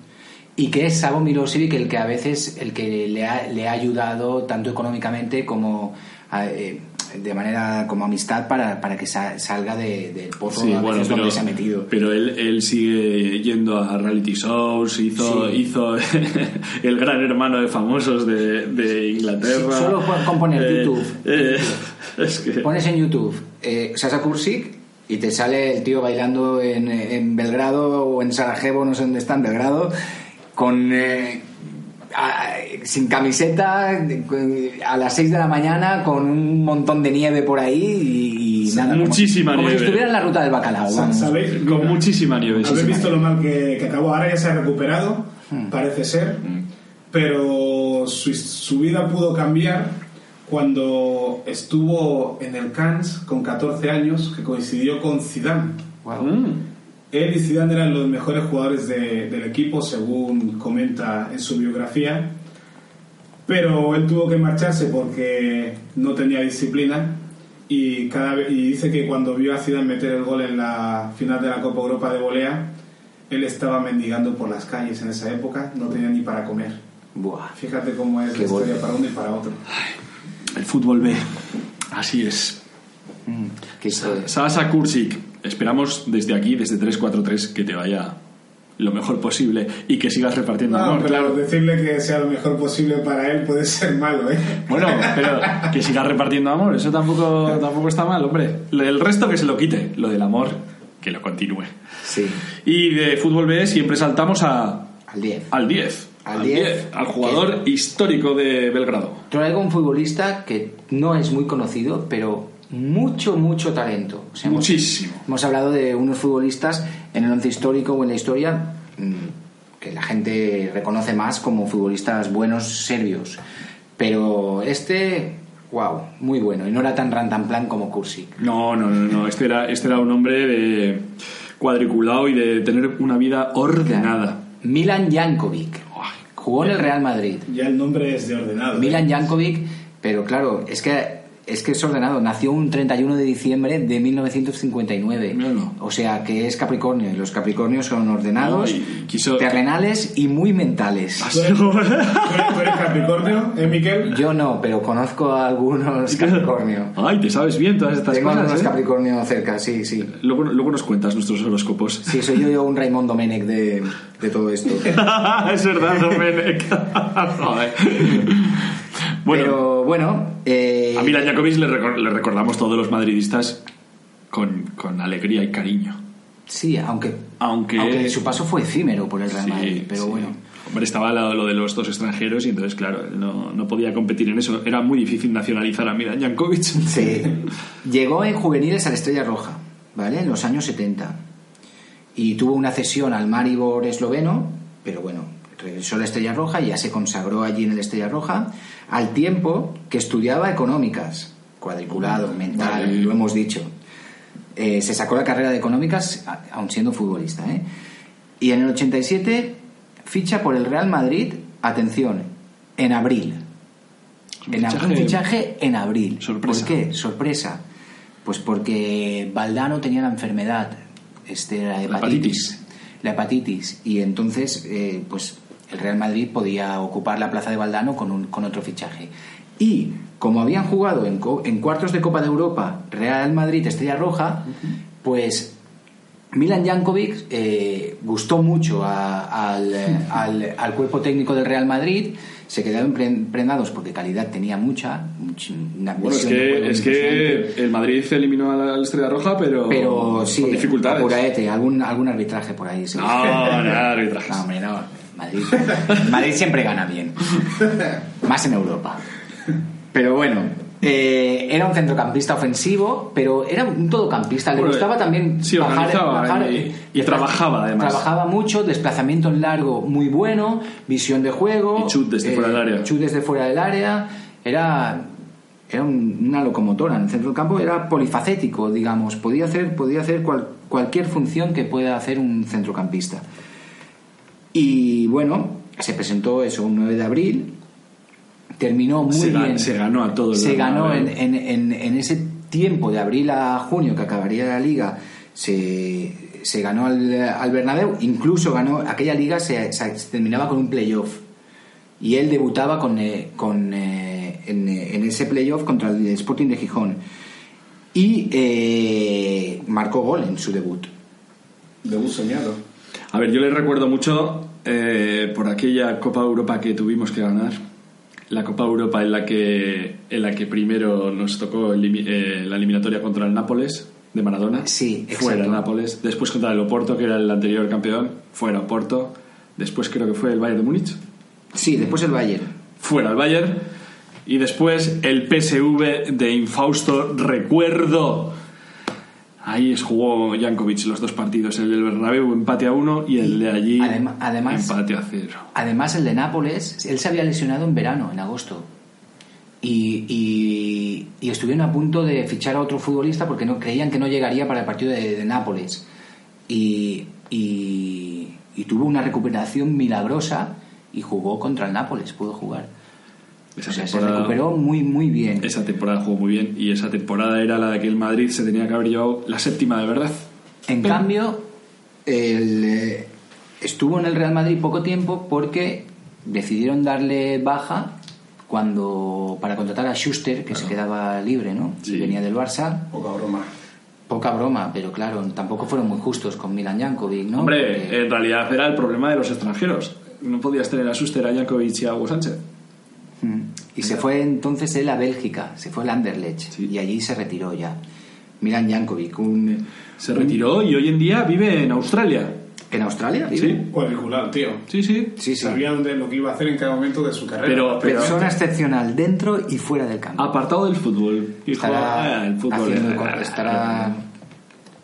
y que es Savo Milosevic el que a veces el que le ha, le ha ayudado tanto económicamente como a- eh, de manera como amistad para, para que sa- salga de- del pozo Sí, bueno, pero, donde se ha metido. pero él, él sigue yendo a reality shows, hizo, Sí. hizo el gran hermano de famosos de, de Inglaterra. Sí, solo con- poner YouTube. eh, es que... Pones en YouTube eh, Sasa Kursic y te sale el tío bailando en, en Belgrado o en Sarajevo, no sé dónde está, en Belgrado, con eh, a- sin camiseta, a las 6 de la mañana, con un montón de nieve por ahí y, y nada. como- muchísima como, nieve. si estuviera en la ruta del bacalao. Vamos. ¿Sabéis? Con muchísima nieve, Habéis visto lo mal que, que acabó. Ahora ya se ha recuperado, parece ser. Pero su, su vida pudo cambiar cuando estuvo en el Cannes con 14 años, que coincidió con Zidane. Guau. Mm. Él y Zidane eran los mejores jugadores de- del equipo, según comenta en su biografía. Pero él tuvo que marcharse porque no tenía disciplina y, cada vez, y dice que cuando vio a Zidane meter el gol en la final de la Copa Europa de volea, él estaba mendigando por las calles en esa época, no tenía ni para comer. Buah. Fíjate cómo es Qué la historia para uno y para otro. El fútbol B. Así es. Mm. Sasa Kursic, esperamos desde aquí, desde 343, que te vaya lo mejor posible y que sigas repartiendo No, amor, pero claro. decirle que sea lo mejor posible para él puede ser malo, ¿eh? Bueno, pero que sigas repartiendo amor, eso tampoco, tampoco está mal, hombre. Lo del resto que se lo quite, lo del amor que lo continúe. Sí, Y de fútbol B siempre saltamos a, al 10. al 10. Al 10, al jugador histórico de Belgrado. Traigo un futbolista que no es muy conocido, pero mucho, mucho talento. O sea, hemos- Muchísimo. Hemos hablado de unos futbolistas en el once histórico o en la historia mm, que la gente reconoce más como futbolistas buenos serbios. Pero este, wow, muy bueno. Y no era tan rantanplan como Kursic. No, no, no, no. Este era, este era un hombre de cuadriculado y de tener una vida ordenada. Milan Jankovic. Jugó en el Real Madrid. Ya el nombre es de ordenado. ¿eh? Milan Jankovic, pero claro, es que es que es ordenado. Nació un 31 de diciembre de 1959. Míralo. O sea, que es Capricornio. y Los Capricornios son ordenados, No, quiso- terrenales y muy mentales. ¿Tú eres, tú eres- tú eres Capricornio, ¿eh, Miquel? Yo no, pero conozco a algunos Capricornio. Ay, te sabes bien todas estas Tengo cosas. algunos ¿eh? Capricornio cerca, sí, sí. Luego, luego nos cuentas nuestros horóscopos. Sí, soy yo, yo un Raymond Domenech de, de todo esto. es verdad, Domenech. Joder. bueno, Pero bueno, eh, a Milan Jakovic le, recor- le recordamos todos los madridistas con, con alegría y cariño. sí, aunque, Aunque- su paso fue efímero por el Real Sí, Madrid, pero sí. bueno. Hombre, estaba lo, lo de los dos extranjeros y entonces, claro, no, no podía competir en eso. Era muy difícil nacionalizar a Milan Jankovic. Sí. Llegó en juveniles a la Estrella Roja, ¿vale? En los años 70. Y tuvo una cesión al Maribor esloveno, pero bueno, regresó a la Estrella Roja y ya se consagró allí en la Estrella Roja, al tiempo que estudiaba económicas, cuadriculado, mental, Vale. lo hemos dicho. Eh, se sacó la carrera de económicas, aun siendo futbolista, ¿eh? Y en el 87 ficha por el Real Madrid, atención, en abril. En fichaje- fichaje en abril. Sorpresa. ¿Por qué? Sorpresa. Pues porque Valdano tenía la enfermedad, este, la hepatitis. hepatitis. La hepatitis. Y entonces, eh, pues el Real Madrid podía ocupar la plaza de Valdano con, un- con otro fichaje. Y como habían jugado en, en cuartos de Copa de Europa Real Madrid Estrella Roja, pues Milan Jankovic eh, gustó mucho a- al, eh, al- al cuerpo técnico del Real Madrid, se quedaron pre- prendados porque calidad tenía mucha, una Bueno, es que, es que el Madrid eliminó a la, Estrella Roja, pero, pero sí, con dificultades. apuraete, algún, algún arbitraje por ahí. seguro. No, nada, arbitrajes. No, hombre, no. Madrid, Madrid siempre gana bien. Más en Europa. Pero bueno, eh, era un centrocampista ofensivo, pero era un todocampista. Le gustaba también sí, organizaba y- y trabajaba, además. Trabajaba mucho, desplazamiento en largo muy bueno, visión de juego. Y chut desde fuera del área. Chut desde fuera del área. Era, era un- una locomotora. En el centro del campo era polifacético, digamos. Podía hacer, podía hacer cual- cualquier función que pueda hacer un centrocampista. Y bueno, se presentó eso un 9 de abril. Terminó muy Se bien. se ganó a todo el Se ganó en, en, en- en ese tiempo de abril a junio que acabaría la liga. Se, se ganó al, al Bernabéu. Incluso ganó. Aquella liga se, se terminaba con un playoff. Y él debutaba con, eh, con, eh, en, eh, en ese playoff contra el Sporting de Gijón. Y eh, marcó gol en su debut. Debut soñado. A ver, yo le recuerdo mucho eh, por aquella Copa Europa que tuvimos que ganar. La Copa Europa en la que, en la que primero nos tocó elimi- eh, la eliminatoria contra el Nápoles de Maradona. Sí, Fuera el. Nápoles. Después contra el Oporto, que era el anterior campeón. Fuera Oporto. Después creo que fue el Bayern de Múnich. Sí, después el Bayern. Fuera el Bayern. Y después el PSV de Infausto Recuerdo. Ahí es- jugó Jankovic los dos partidos, el del Bernabéu empate a uno y el de allí además- empate a cero. Además, el de Nápoles, él se había lesionado en verano, en agosto. Y, y- y estuvieron a punto de fichar a otro futbolista porque no creían que no llegaría para el partido de, de Nápoles. Y tuvo una recuperación milagrosa y jugó contra el Nápoles, pudo jugar. Esa O sea, se temporada- recuperó muy, muy bien. Esa temporada jugó muy bien y esa temporada era la de que el Madrid se tenía que haber llevado la séptima de verdad. En cambio, el, eh, estuvo en el Real Madrid poco tiempo porque decidieron darle baja cuando para contratar a Schuster, que se quedaba libre, ¿no? Sí. Y venía del Barça. Poca broma. Poca broma, pero claro, tampoco fueron muy justos con Milan Jankovic, ¿no? Hombre, Porque- en realidad era el problema de los extranjeros. No podías tener a Suster, a Jankovic y a Hugo Sánchez. Y se fue entonces él a Bélgica, se fue al Anderlecht Sí. y allí se retiró ya. Milan Jankovic, un, Se retiró y hoy en día vive en Australia. ¿En Australia? vive? Sí, Cuadricular, tío. sí, sí. Sí, sí. Sabían de lo que iba a hacer en cada momento de su carrera. Pero, pero Persona excepcional dentro y fuera del campo. apartado del fútbol. Estará "Ah, el fútbol. haciendo eh, estará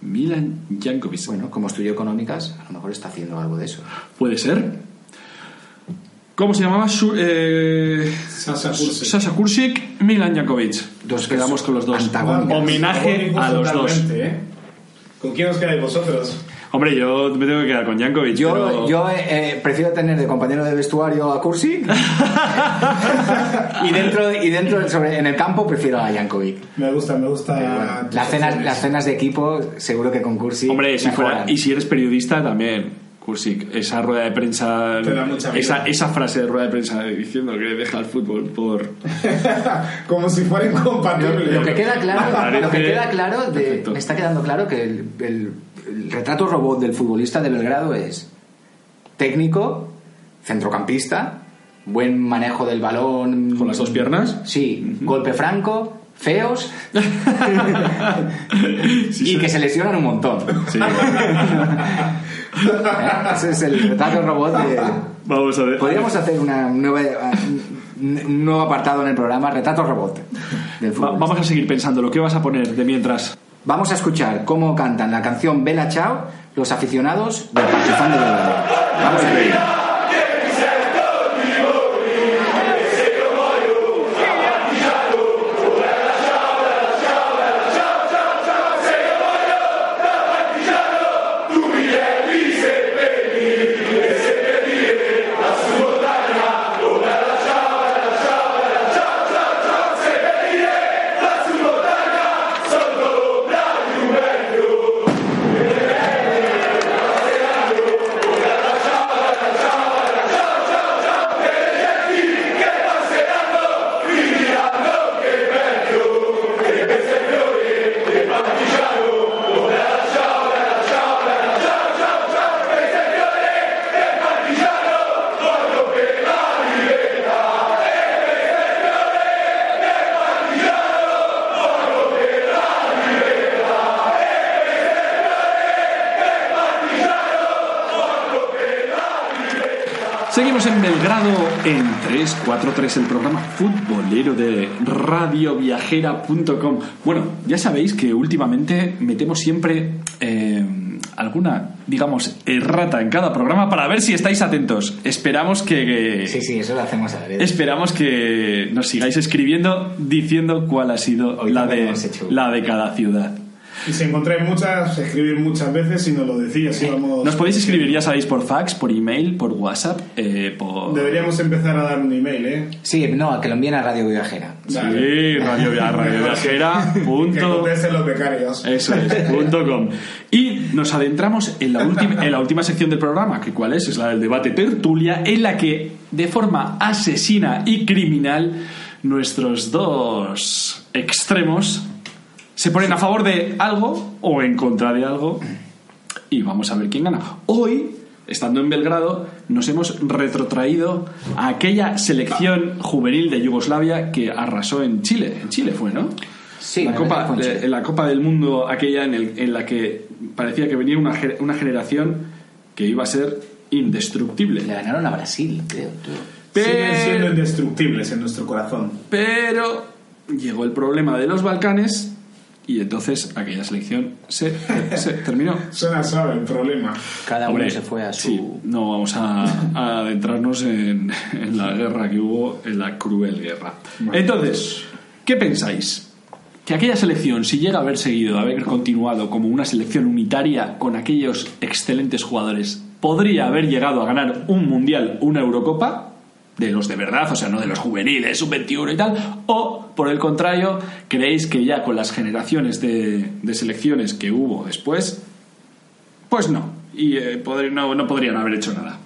Milan Jankovic. bueno como estudió económicas a lo mejor está haciendo algo de eso Puede ser. ¿Cómo se llamaba? Su, eh, Sasha Kursic. Sasha Kursic, Milan Jankovic. Dos Nos quedamos con los dos. Homenaje a los dos. ¿eh? ¿Con quién os quedáis vosotros? Hombre, yo me tengo que quedar con Jankovic. yo, pero- yo eh, eh, prefiero tener de compañero de vestuario a Kursi y dentro y dentro sobre, en el campo prefiero a Jankovic Me gusta, me gusta. tus las cenas las cenas de equipo seguro que con Kursi Hombre, si fuera, y si eres periodista también. Kursic, esa rueda de prensa, Te da esa, esa frase de rueda de prensa diciendo que deja el fútbol por Como si fuera incompatible. lo que queda claro lo que queda claro de- me está quedando claro que el, el- el retrato robot del futbolista de Belgrado es técnico centrocampista buen manejo del balón con las dos piernas. Sí, golpe franco, feos Sí, y sí. que se lesionan un montón. Sí. ¿Eh? Ese es el retrato robot de... Vamos a ver. Podríamos hacer una nueva, un nuevo apartado en el programa, retrato robot del Va- fútbol. vamos a seguir pensando lo que vas a poner de mientras. Vamos a escuchar cómo cantan la canción Bella Chao los aficionados del Partizan de Belgrado. Vamos a ver. 343, el programa futbolero de radioviajera.com. Bueno, ya sabéis que últimamente metemos siempre eh, alguna, digamos, errata en cada programa para ver si estáis atentos. Esperamos que... Sí, sí, eso lo hacemos a ver. Esperamos que nos sigáis escribiendo diciendo cuál ha sido Hoy la de, la de cada ciudad. Y si encontráis muchas, escribir muchas veces y nos lo decís. Y vamos... Nos podéis escribir, ya sabéis, por fax, por email, por WhatsApp, eh, por... Deberíamos empezar a dar un email, ¿eh? Sí, no, que lo envíen a Radio Viajera. Sí, radio, radioviajera Que punto- contesten los becarios. Eso es, punto com. Y nos adentramos en la, última, en la última sección del programa, que cuál es, es la del debate tertulia, en la que, de forma asesina y criminal, nuestros dos extremos se ponen a favor de algo o en contra de algo y vamos a ver quién gana. Hoy, estando en Belgrado, nos hemos retrotraído a aquella selección juvenil de Yugoslavia que arrasó en Chile. En Chile fue, ¿no? Sí, la Copa, en la Copa del Mundo aquella en, el- en la que parecía que venía una, una generación que iba a ser indestructible. Le ganaron a Brasil, creo. tío. Siguen siendo Pero, indestructibles en nuestro corazón. pero llegó el problema de los Balcanes y entonces aquella selección se, se terminó. Suena suave el problema. Cada Hombre, uno se fue a su... sí, no vamos a, a adentrarnos en, en la guerra que hubo, en la cruel guerra. Entonces, ¿qué pensáis? Que aquella selección, si llega a haber seguido, a haber continuado como una selección unitaria con aquellos excelentes jugadores, podría haber llegado a ganar un mundial, una Eurocopa, de los de verdad, o sea, no de los juveniles, sub-21 y tal, o por el contrario, creéis que ya con las generaciones de, de selecciones que hubo después, pues no, y eh, no, no podrían haber hecho nada.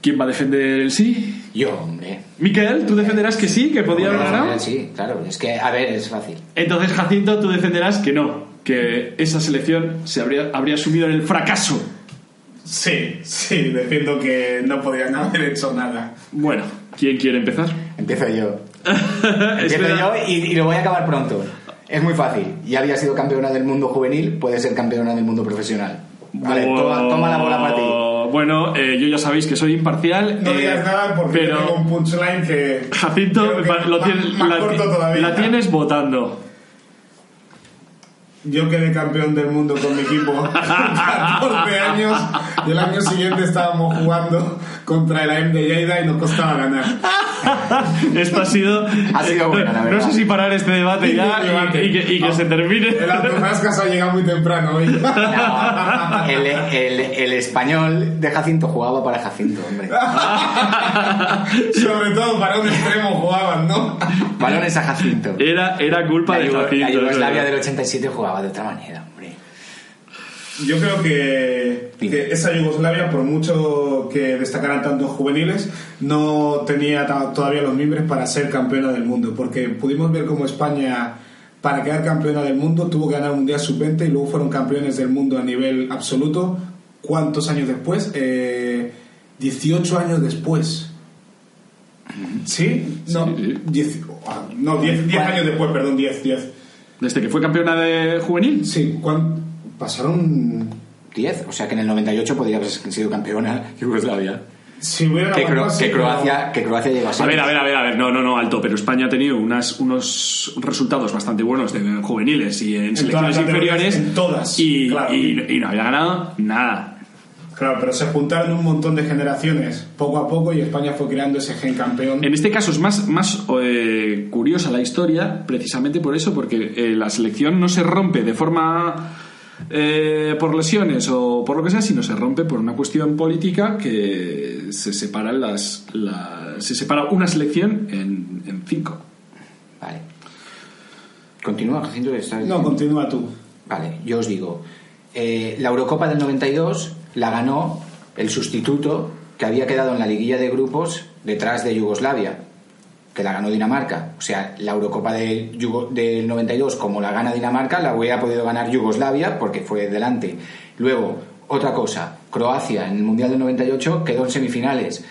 ¿Quién va a defender el sí? Yo, hombre. Miquel, ¿tú defenderás que sí, que podía haber ganado? Sí, claro. Es que, a ver, es fácil. Entonces, Jacinto, tú defenderás que no, que esa selección se habría, habría sumido en el fracaso. Sí, sí, defiendo que no podían haber hecho nada. Bueno, ¿quién quiere empezar? Empiezo yo. Empiezo yo y, y lo voy a acabar pronto. Es muy fácil. Ya había sido campeona del mundo juvenil, puede ser campeona del mundo profesional. Vale, toma, toma la bola para ti. Bueno, eh, yo ya sabéis que soy imparcial. No eh, digas nada porque pero tengo un punchline que. Jacinto, que lo más- tienes- más la, corto todavía. la tienes votando. Yo quedé campeón del mundo con mi equipo con 14 años y el año siguiente estábamos jugando contra el AM de Lleida y nos costaba ganar. Esto ha sido. Ha sido buena, la No verdad. sé si parar este debate ya y- Debate. y, que, y que se termine. El Autofrascas ha llegado muy temprano hoy. No, el, el- el español de Jacinto jugaba para Jacinto, hombre. Sobre todo para un extremo jugaban, ¿no? Balones a Jacinto. Era, era culpa La, de Yugo- la Jacinto. Yugoslavia del es. 87 jugaba de otra manera. Yo creo que, que esa Yugoslavia, por mucho que destacaran tantos juveniles, no tenía todavía los miembros para ser campeona del mundo, porque pudimos ver cómo España, para quedar campeona del mundo, tuvo que ganar un Mundial Sub-20 y luego fueron campeones del mundo a nivel absoluto. ¿Cuántos años después? Eh, 18 años después. ¿Sí? No, Sí, sí. 10 ah, no 10 10 años después, perdón, 10, 10. Desde que fue campeona de juvenil. Sí, ¿cuán- pasaron 10, o sea que en el 98 podría haber sido campeona Yugoslavia. Si hubiera Que, Cro- que pero- Croacia, que Croacia llegó a ser. A ver, a ver, a ver, a ver, no, no, no, alto, pero España ha tenido unas, unos resultados bastante buenos de en juveniles y en, selecciones inferiores. en todas, Y, claro. y- y no había ganado nada. Claro, pero se juntaron un montón de generaciones poco a poco y España fue creando ese gen campeón. En este caso es más, más eh, curiosa la historia, precisamente por eso, porque eh, la selección no se rompe de forma eh, por lesiones o por lo que sea, sino se rompe por una cuestión política que se separan las, la- se separa una selección en, en cinco. Vale. Continúa, Jacinto. que estás No, diciendo. continúa tú. Vale, yo os digo. eh, la Eurocopa del 92 la ganó el sustituto que había quedado en la liguilla de grupos detrás de Yugoslavia, que la ganó Dinamarca. O sea, la Eurocopa de Yugo- del 92, como la gana Dinamarca, la hubiera podido ganar Yugoslavia porque fue delante. Luego, otra cosa, Croacia en el Mundial del 98 quedó en semifinales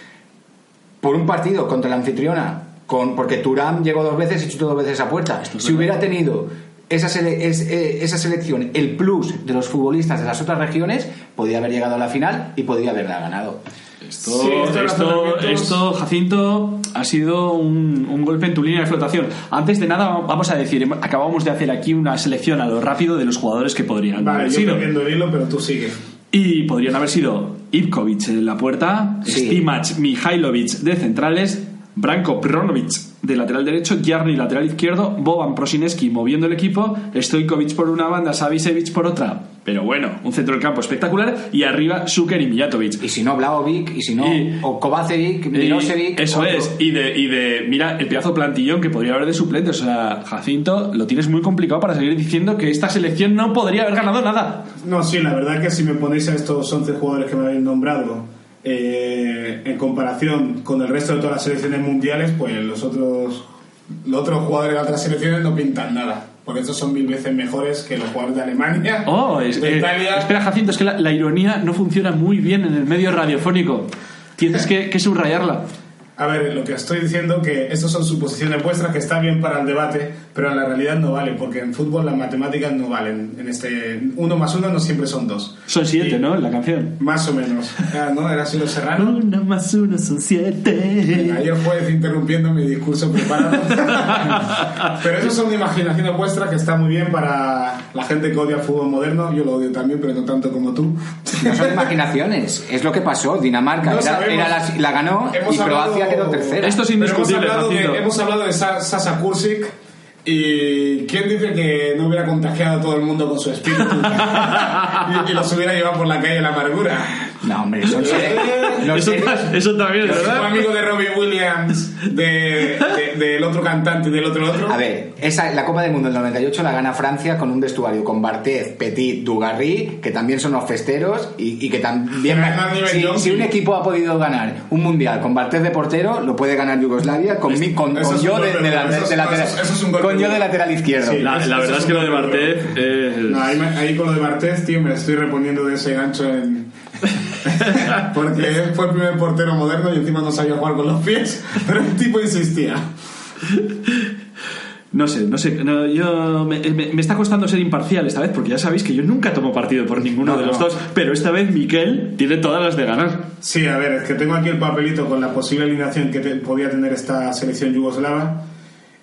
por un partido contra la anfitriona, con, porque Turán llegó dos veces y chutó dos veces a puerta. Si hubiera tenido esa, sele- es- eh, esa selección, el plus de los futbolistas de las otras regiones, podía haber llegado a la final y podía haberla ganado. Esto, Sí, esto, Jacinto, ha sido un, un golpe en tu línea de flotación. Antes de nada, vamos a decir, acabamos de hacer aquí una selección a lo rápido de los jugadores que podrían Vale, haber yo sido. el hilo, pero tú sigue. Y podrían haber sido Ivkovic en la puerta, Sí. Stimac Mihailovic de centrales, Branko Pronovic de lateral derecho, Jarni lateral izquierdo, Boban Prosineski moviendo el equipo, Stojkovic por una banda, Savicevic por otra. Pero bueno, un centro del campo espectacular y arriba Suker y Mijatovic. Y si no, Blaovic, y si no, Y- o Kovacevic, Milosevic. eso otro. es, y de, y de, mira, el pedazo plantillón que podría haber de suplente. O sea, Jacinto, lo tienes muy complicado para seguir diciendo que esta selección no podría haber ganado nada. No, sí, la verdad que si me ponéis a estos 11 jugadores que me habéis nombrado eh, en comparación con el resto de todas las selecciones mundiales, pues los otros, los otros jugadores de otras selecciones no pintan nada. Porque estos son mil veces mejores que los jugadores de Alemania, Oh, es- de eh, Italia. espera, Jacinto, es que la, la ironía no funciona muy bien en el medio radiofónico. Tienes que, que subrayarla. A ver, lo que estoy diciendo que estas son suposiciones vuestras que está bien para el debate, pero en la realidad no vale, porque en fútbol las matemáticas no valen. En este uno más uno no siempre son dos. Son siete, Y- ¿no? En la canción. Más o menos. Ah, ¿no? Era así lo serrano. Uno más uno son siete. Ayer jueves interrumpiendo mi discurso preparado. pero eso son imaginaciones vuestras que está muy bien para la gente que odia el fútbol moderno. Yo lo odio también, pero no tanto como tú. No son imaginaciones, es lo que pasó. Dinamarca No era- era la, la ganó Hemos y Croacia hablado- quedó tercera. Esto es Pero hemos indiscutible, hablado, de, hemos hablado de Sa- Sasa Kursic y ¿quién dice que no hubiera contagiado a todo el mundo con su espíritu y, y los hubiera llevado por la calle la amargura? No, hombre, seres- los Eso, eso también, Es ¿verdad? amigo de Robbie Williams, de- de- del otro cantante y del otro otro. A ver, esa, la Copa del Mundo del 98 la gana Francia con un vestuario con Barthez, Petit, Dugarry, que también son los festeros y, y que también... Si, si un equipo ha podido ganar un mundial con Barthez de portero, lo puede ganar Yugoslavia con, mi- con, Eso con yo de, de la- eso de lateral, eso es- eso es un golpe con yo de lateral izquierdo. Sí. La, la verdad es es que lo de golpe Barthez es... No, ahí, ahí con lo de Barthez, tío, me estoy reponiendo de ese gancho en... Porque él fue el primer portero moderno y encima no sabía jugar con los pies, pero el tipo insistía. No sé, no sé. no, yo me, me- me está costando ser imparcial esta vez porque ya sabéis que yo nunca tomo partido por ninguno No, de los no. dos. Pero esta vez Miquel tiene todas las de ganar. Sí, a ver, es que tengo aquí el papelito con la posible alineación que te- podía tener esta selección yugoslava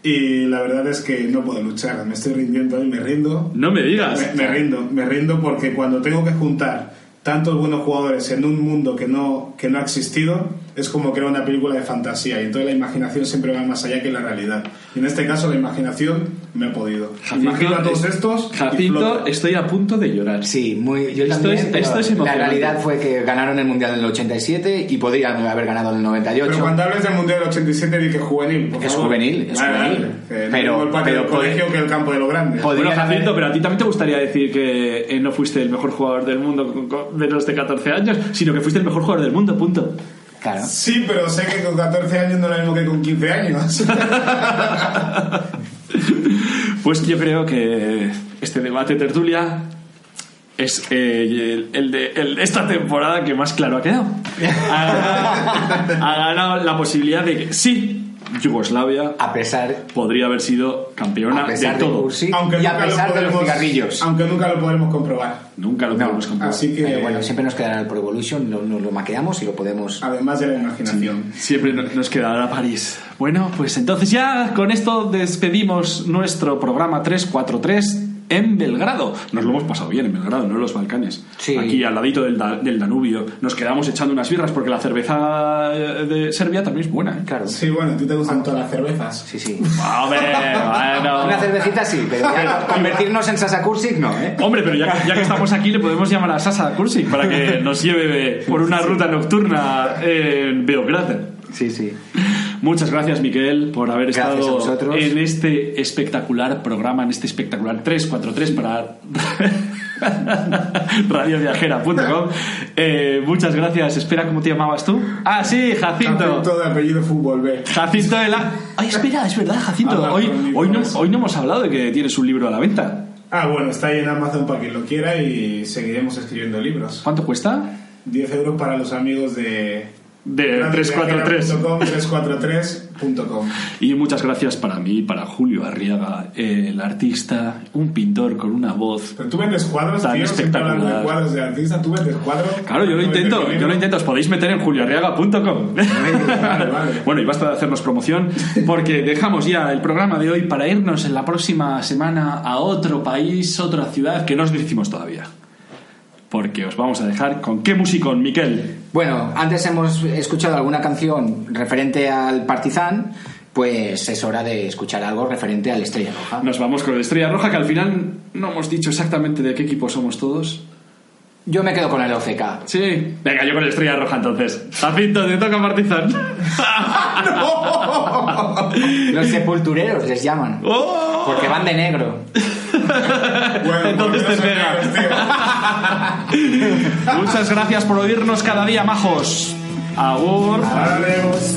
y la verdad es que no puedo luchar, me estoy rindiendo y me rindo. No me digas. Me, me rindo, me rindo porque cuando tengo que juntar tantos buenos jugadores en un mundo que no, que no ha existido, es como crear una película de fantasía y entonces la imaginación siempre va más allá que la realidad. Y en este caso la imaginación me ha podido. Imagino a todos es- estos. Jacinto, estoy a punto de llorar. Sí, muy, yo Esto también, esto es la realidad fue que ganaron el Mundial en el 87 y podrían haber ganado en el 98. Pero cuando hables del Mundial del 87 di que es juvenil. por Es favor. juvenil, es Vale, juvenil. vale, no Pero- el pero del colegio que el campo de lo grande. Bueno, Jacinto, haber- pero a ti también te gustaría decir que eh, no fuiste el mejor jugador del mundo con menos de 14 años, sino que fuiste el mejor jugador del mundo, punto. Claro. Sí, pero sé que con 14 años no es lo mismo que con 15 años. Pues yo creo que este debate tertulia es eh, el, el de el esta temporada que más claro ha quedado. Ha, ha ganado la posibilidad de que sí, Yugoslavia A pesar, podría haber sido campeona a pesar de de, todo. Aunque y a nunca lo pesar de los cigarrillos. Aunque nunca lo podremos comprobar. Nunca lo No, podemos comprobar. Así que, Pero bueno, siempre nos quedará el Pro Evolution, lo- nos lo maqueamos y lo podemos... además de la imaginación. Siempre no- nos quedará París. Bueno, pues entonces ya con esto despedimos nuestro programa 343 en Belgrado. Nos lo hemos pasado bien en Belgrado, no en los Balcanes. Sí. Aquí al ladito del, Da- del Danubio. Nos quedamos echando unas birras porque la cerveza eh, de Serbia también es buena. ¿eh? Claro. Sí, bueno, a ti te gustan todas las cervezas. Sí, sí. Hombre, bueno. Una cervecita sí, pero ya convertirnos en Sasa Kursic no, ¿eh? Hombre, pero ya, que- ya que estamos aquí le podemos llamar a Sasa Kursic para que nos lleve por una ruta nocturna en Beograd. Sí, sí. Muchas gracias, Miquel, por haber Gracias estado en este espectacular programa, en este espectacular 343 para radioviajera.com. Eh, muchas gracias. Espera, ¿cómo te llamabas tú? Ah, sí, Jacinto. Jacinto de apellido fútbol B. Jacinto de la... Ay, espera, es verdad, Jacinto. Habla Hoy, hoy, no, hoy no hemos hablado de que tienes un libro a la venta. Ah, bueno, está ahí en Amazon para quien lo quiera y seguiremos escribiendo libros. ¿Cuánto cuesta? 10 euros para los amigos de, de 343. 343.com. Y muchas gracias para mí, para Julio Arriaga, el artista, un pintor con una voz. Pero tú vendes cuadros, Tan tío, hablando de espectacular. cuadros de artista, tú vendes cuadros. Claro, yo lo ¿No intento, yo lo intento. Os podéis meter en julioarriaga.com. vale, vale. Bueno, y basta de hacernos promoción porque dejamos ya el programa de hoy para irnos en la próxima semana a otro país, otra ciudad que no os decimos todavía. Porque os vamos a dejar con qué musicón, Miquel. Bueno, antes hemos escuchado alguna canción referente al Partizan, pues es hora de escuchar algo referente al Estrella Roja. Nos vamos con el Estrella Roja, que al final no hemos dicho exactamente de qué equipo somos todos. Yo me quedo con el OCK. Sí. Venga, yo con el Estrella Roja entonces. Jacinto, te toca Partizan. Los sepultureros les llaman, ¡Oh! porque van de negro. Bueno, Entonces te pega. Muchas gracias por oírnos cada día, majos. Agur. Adiós.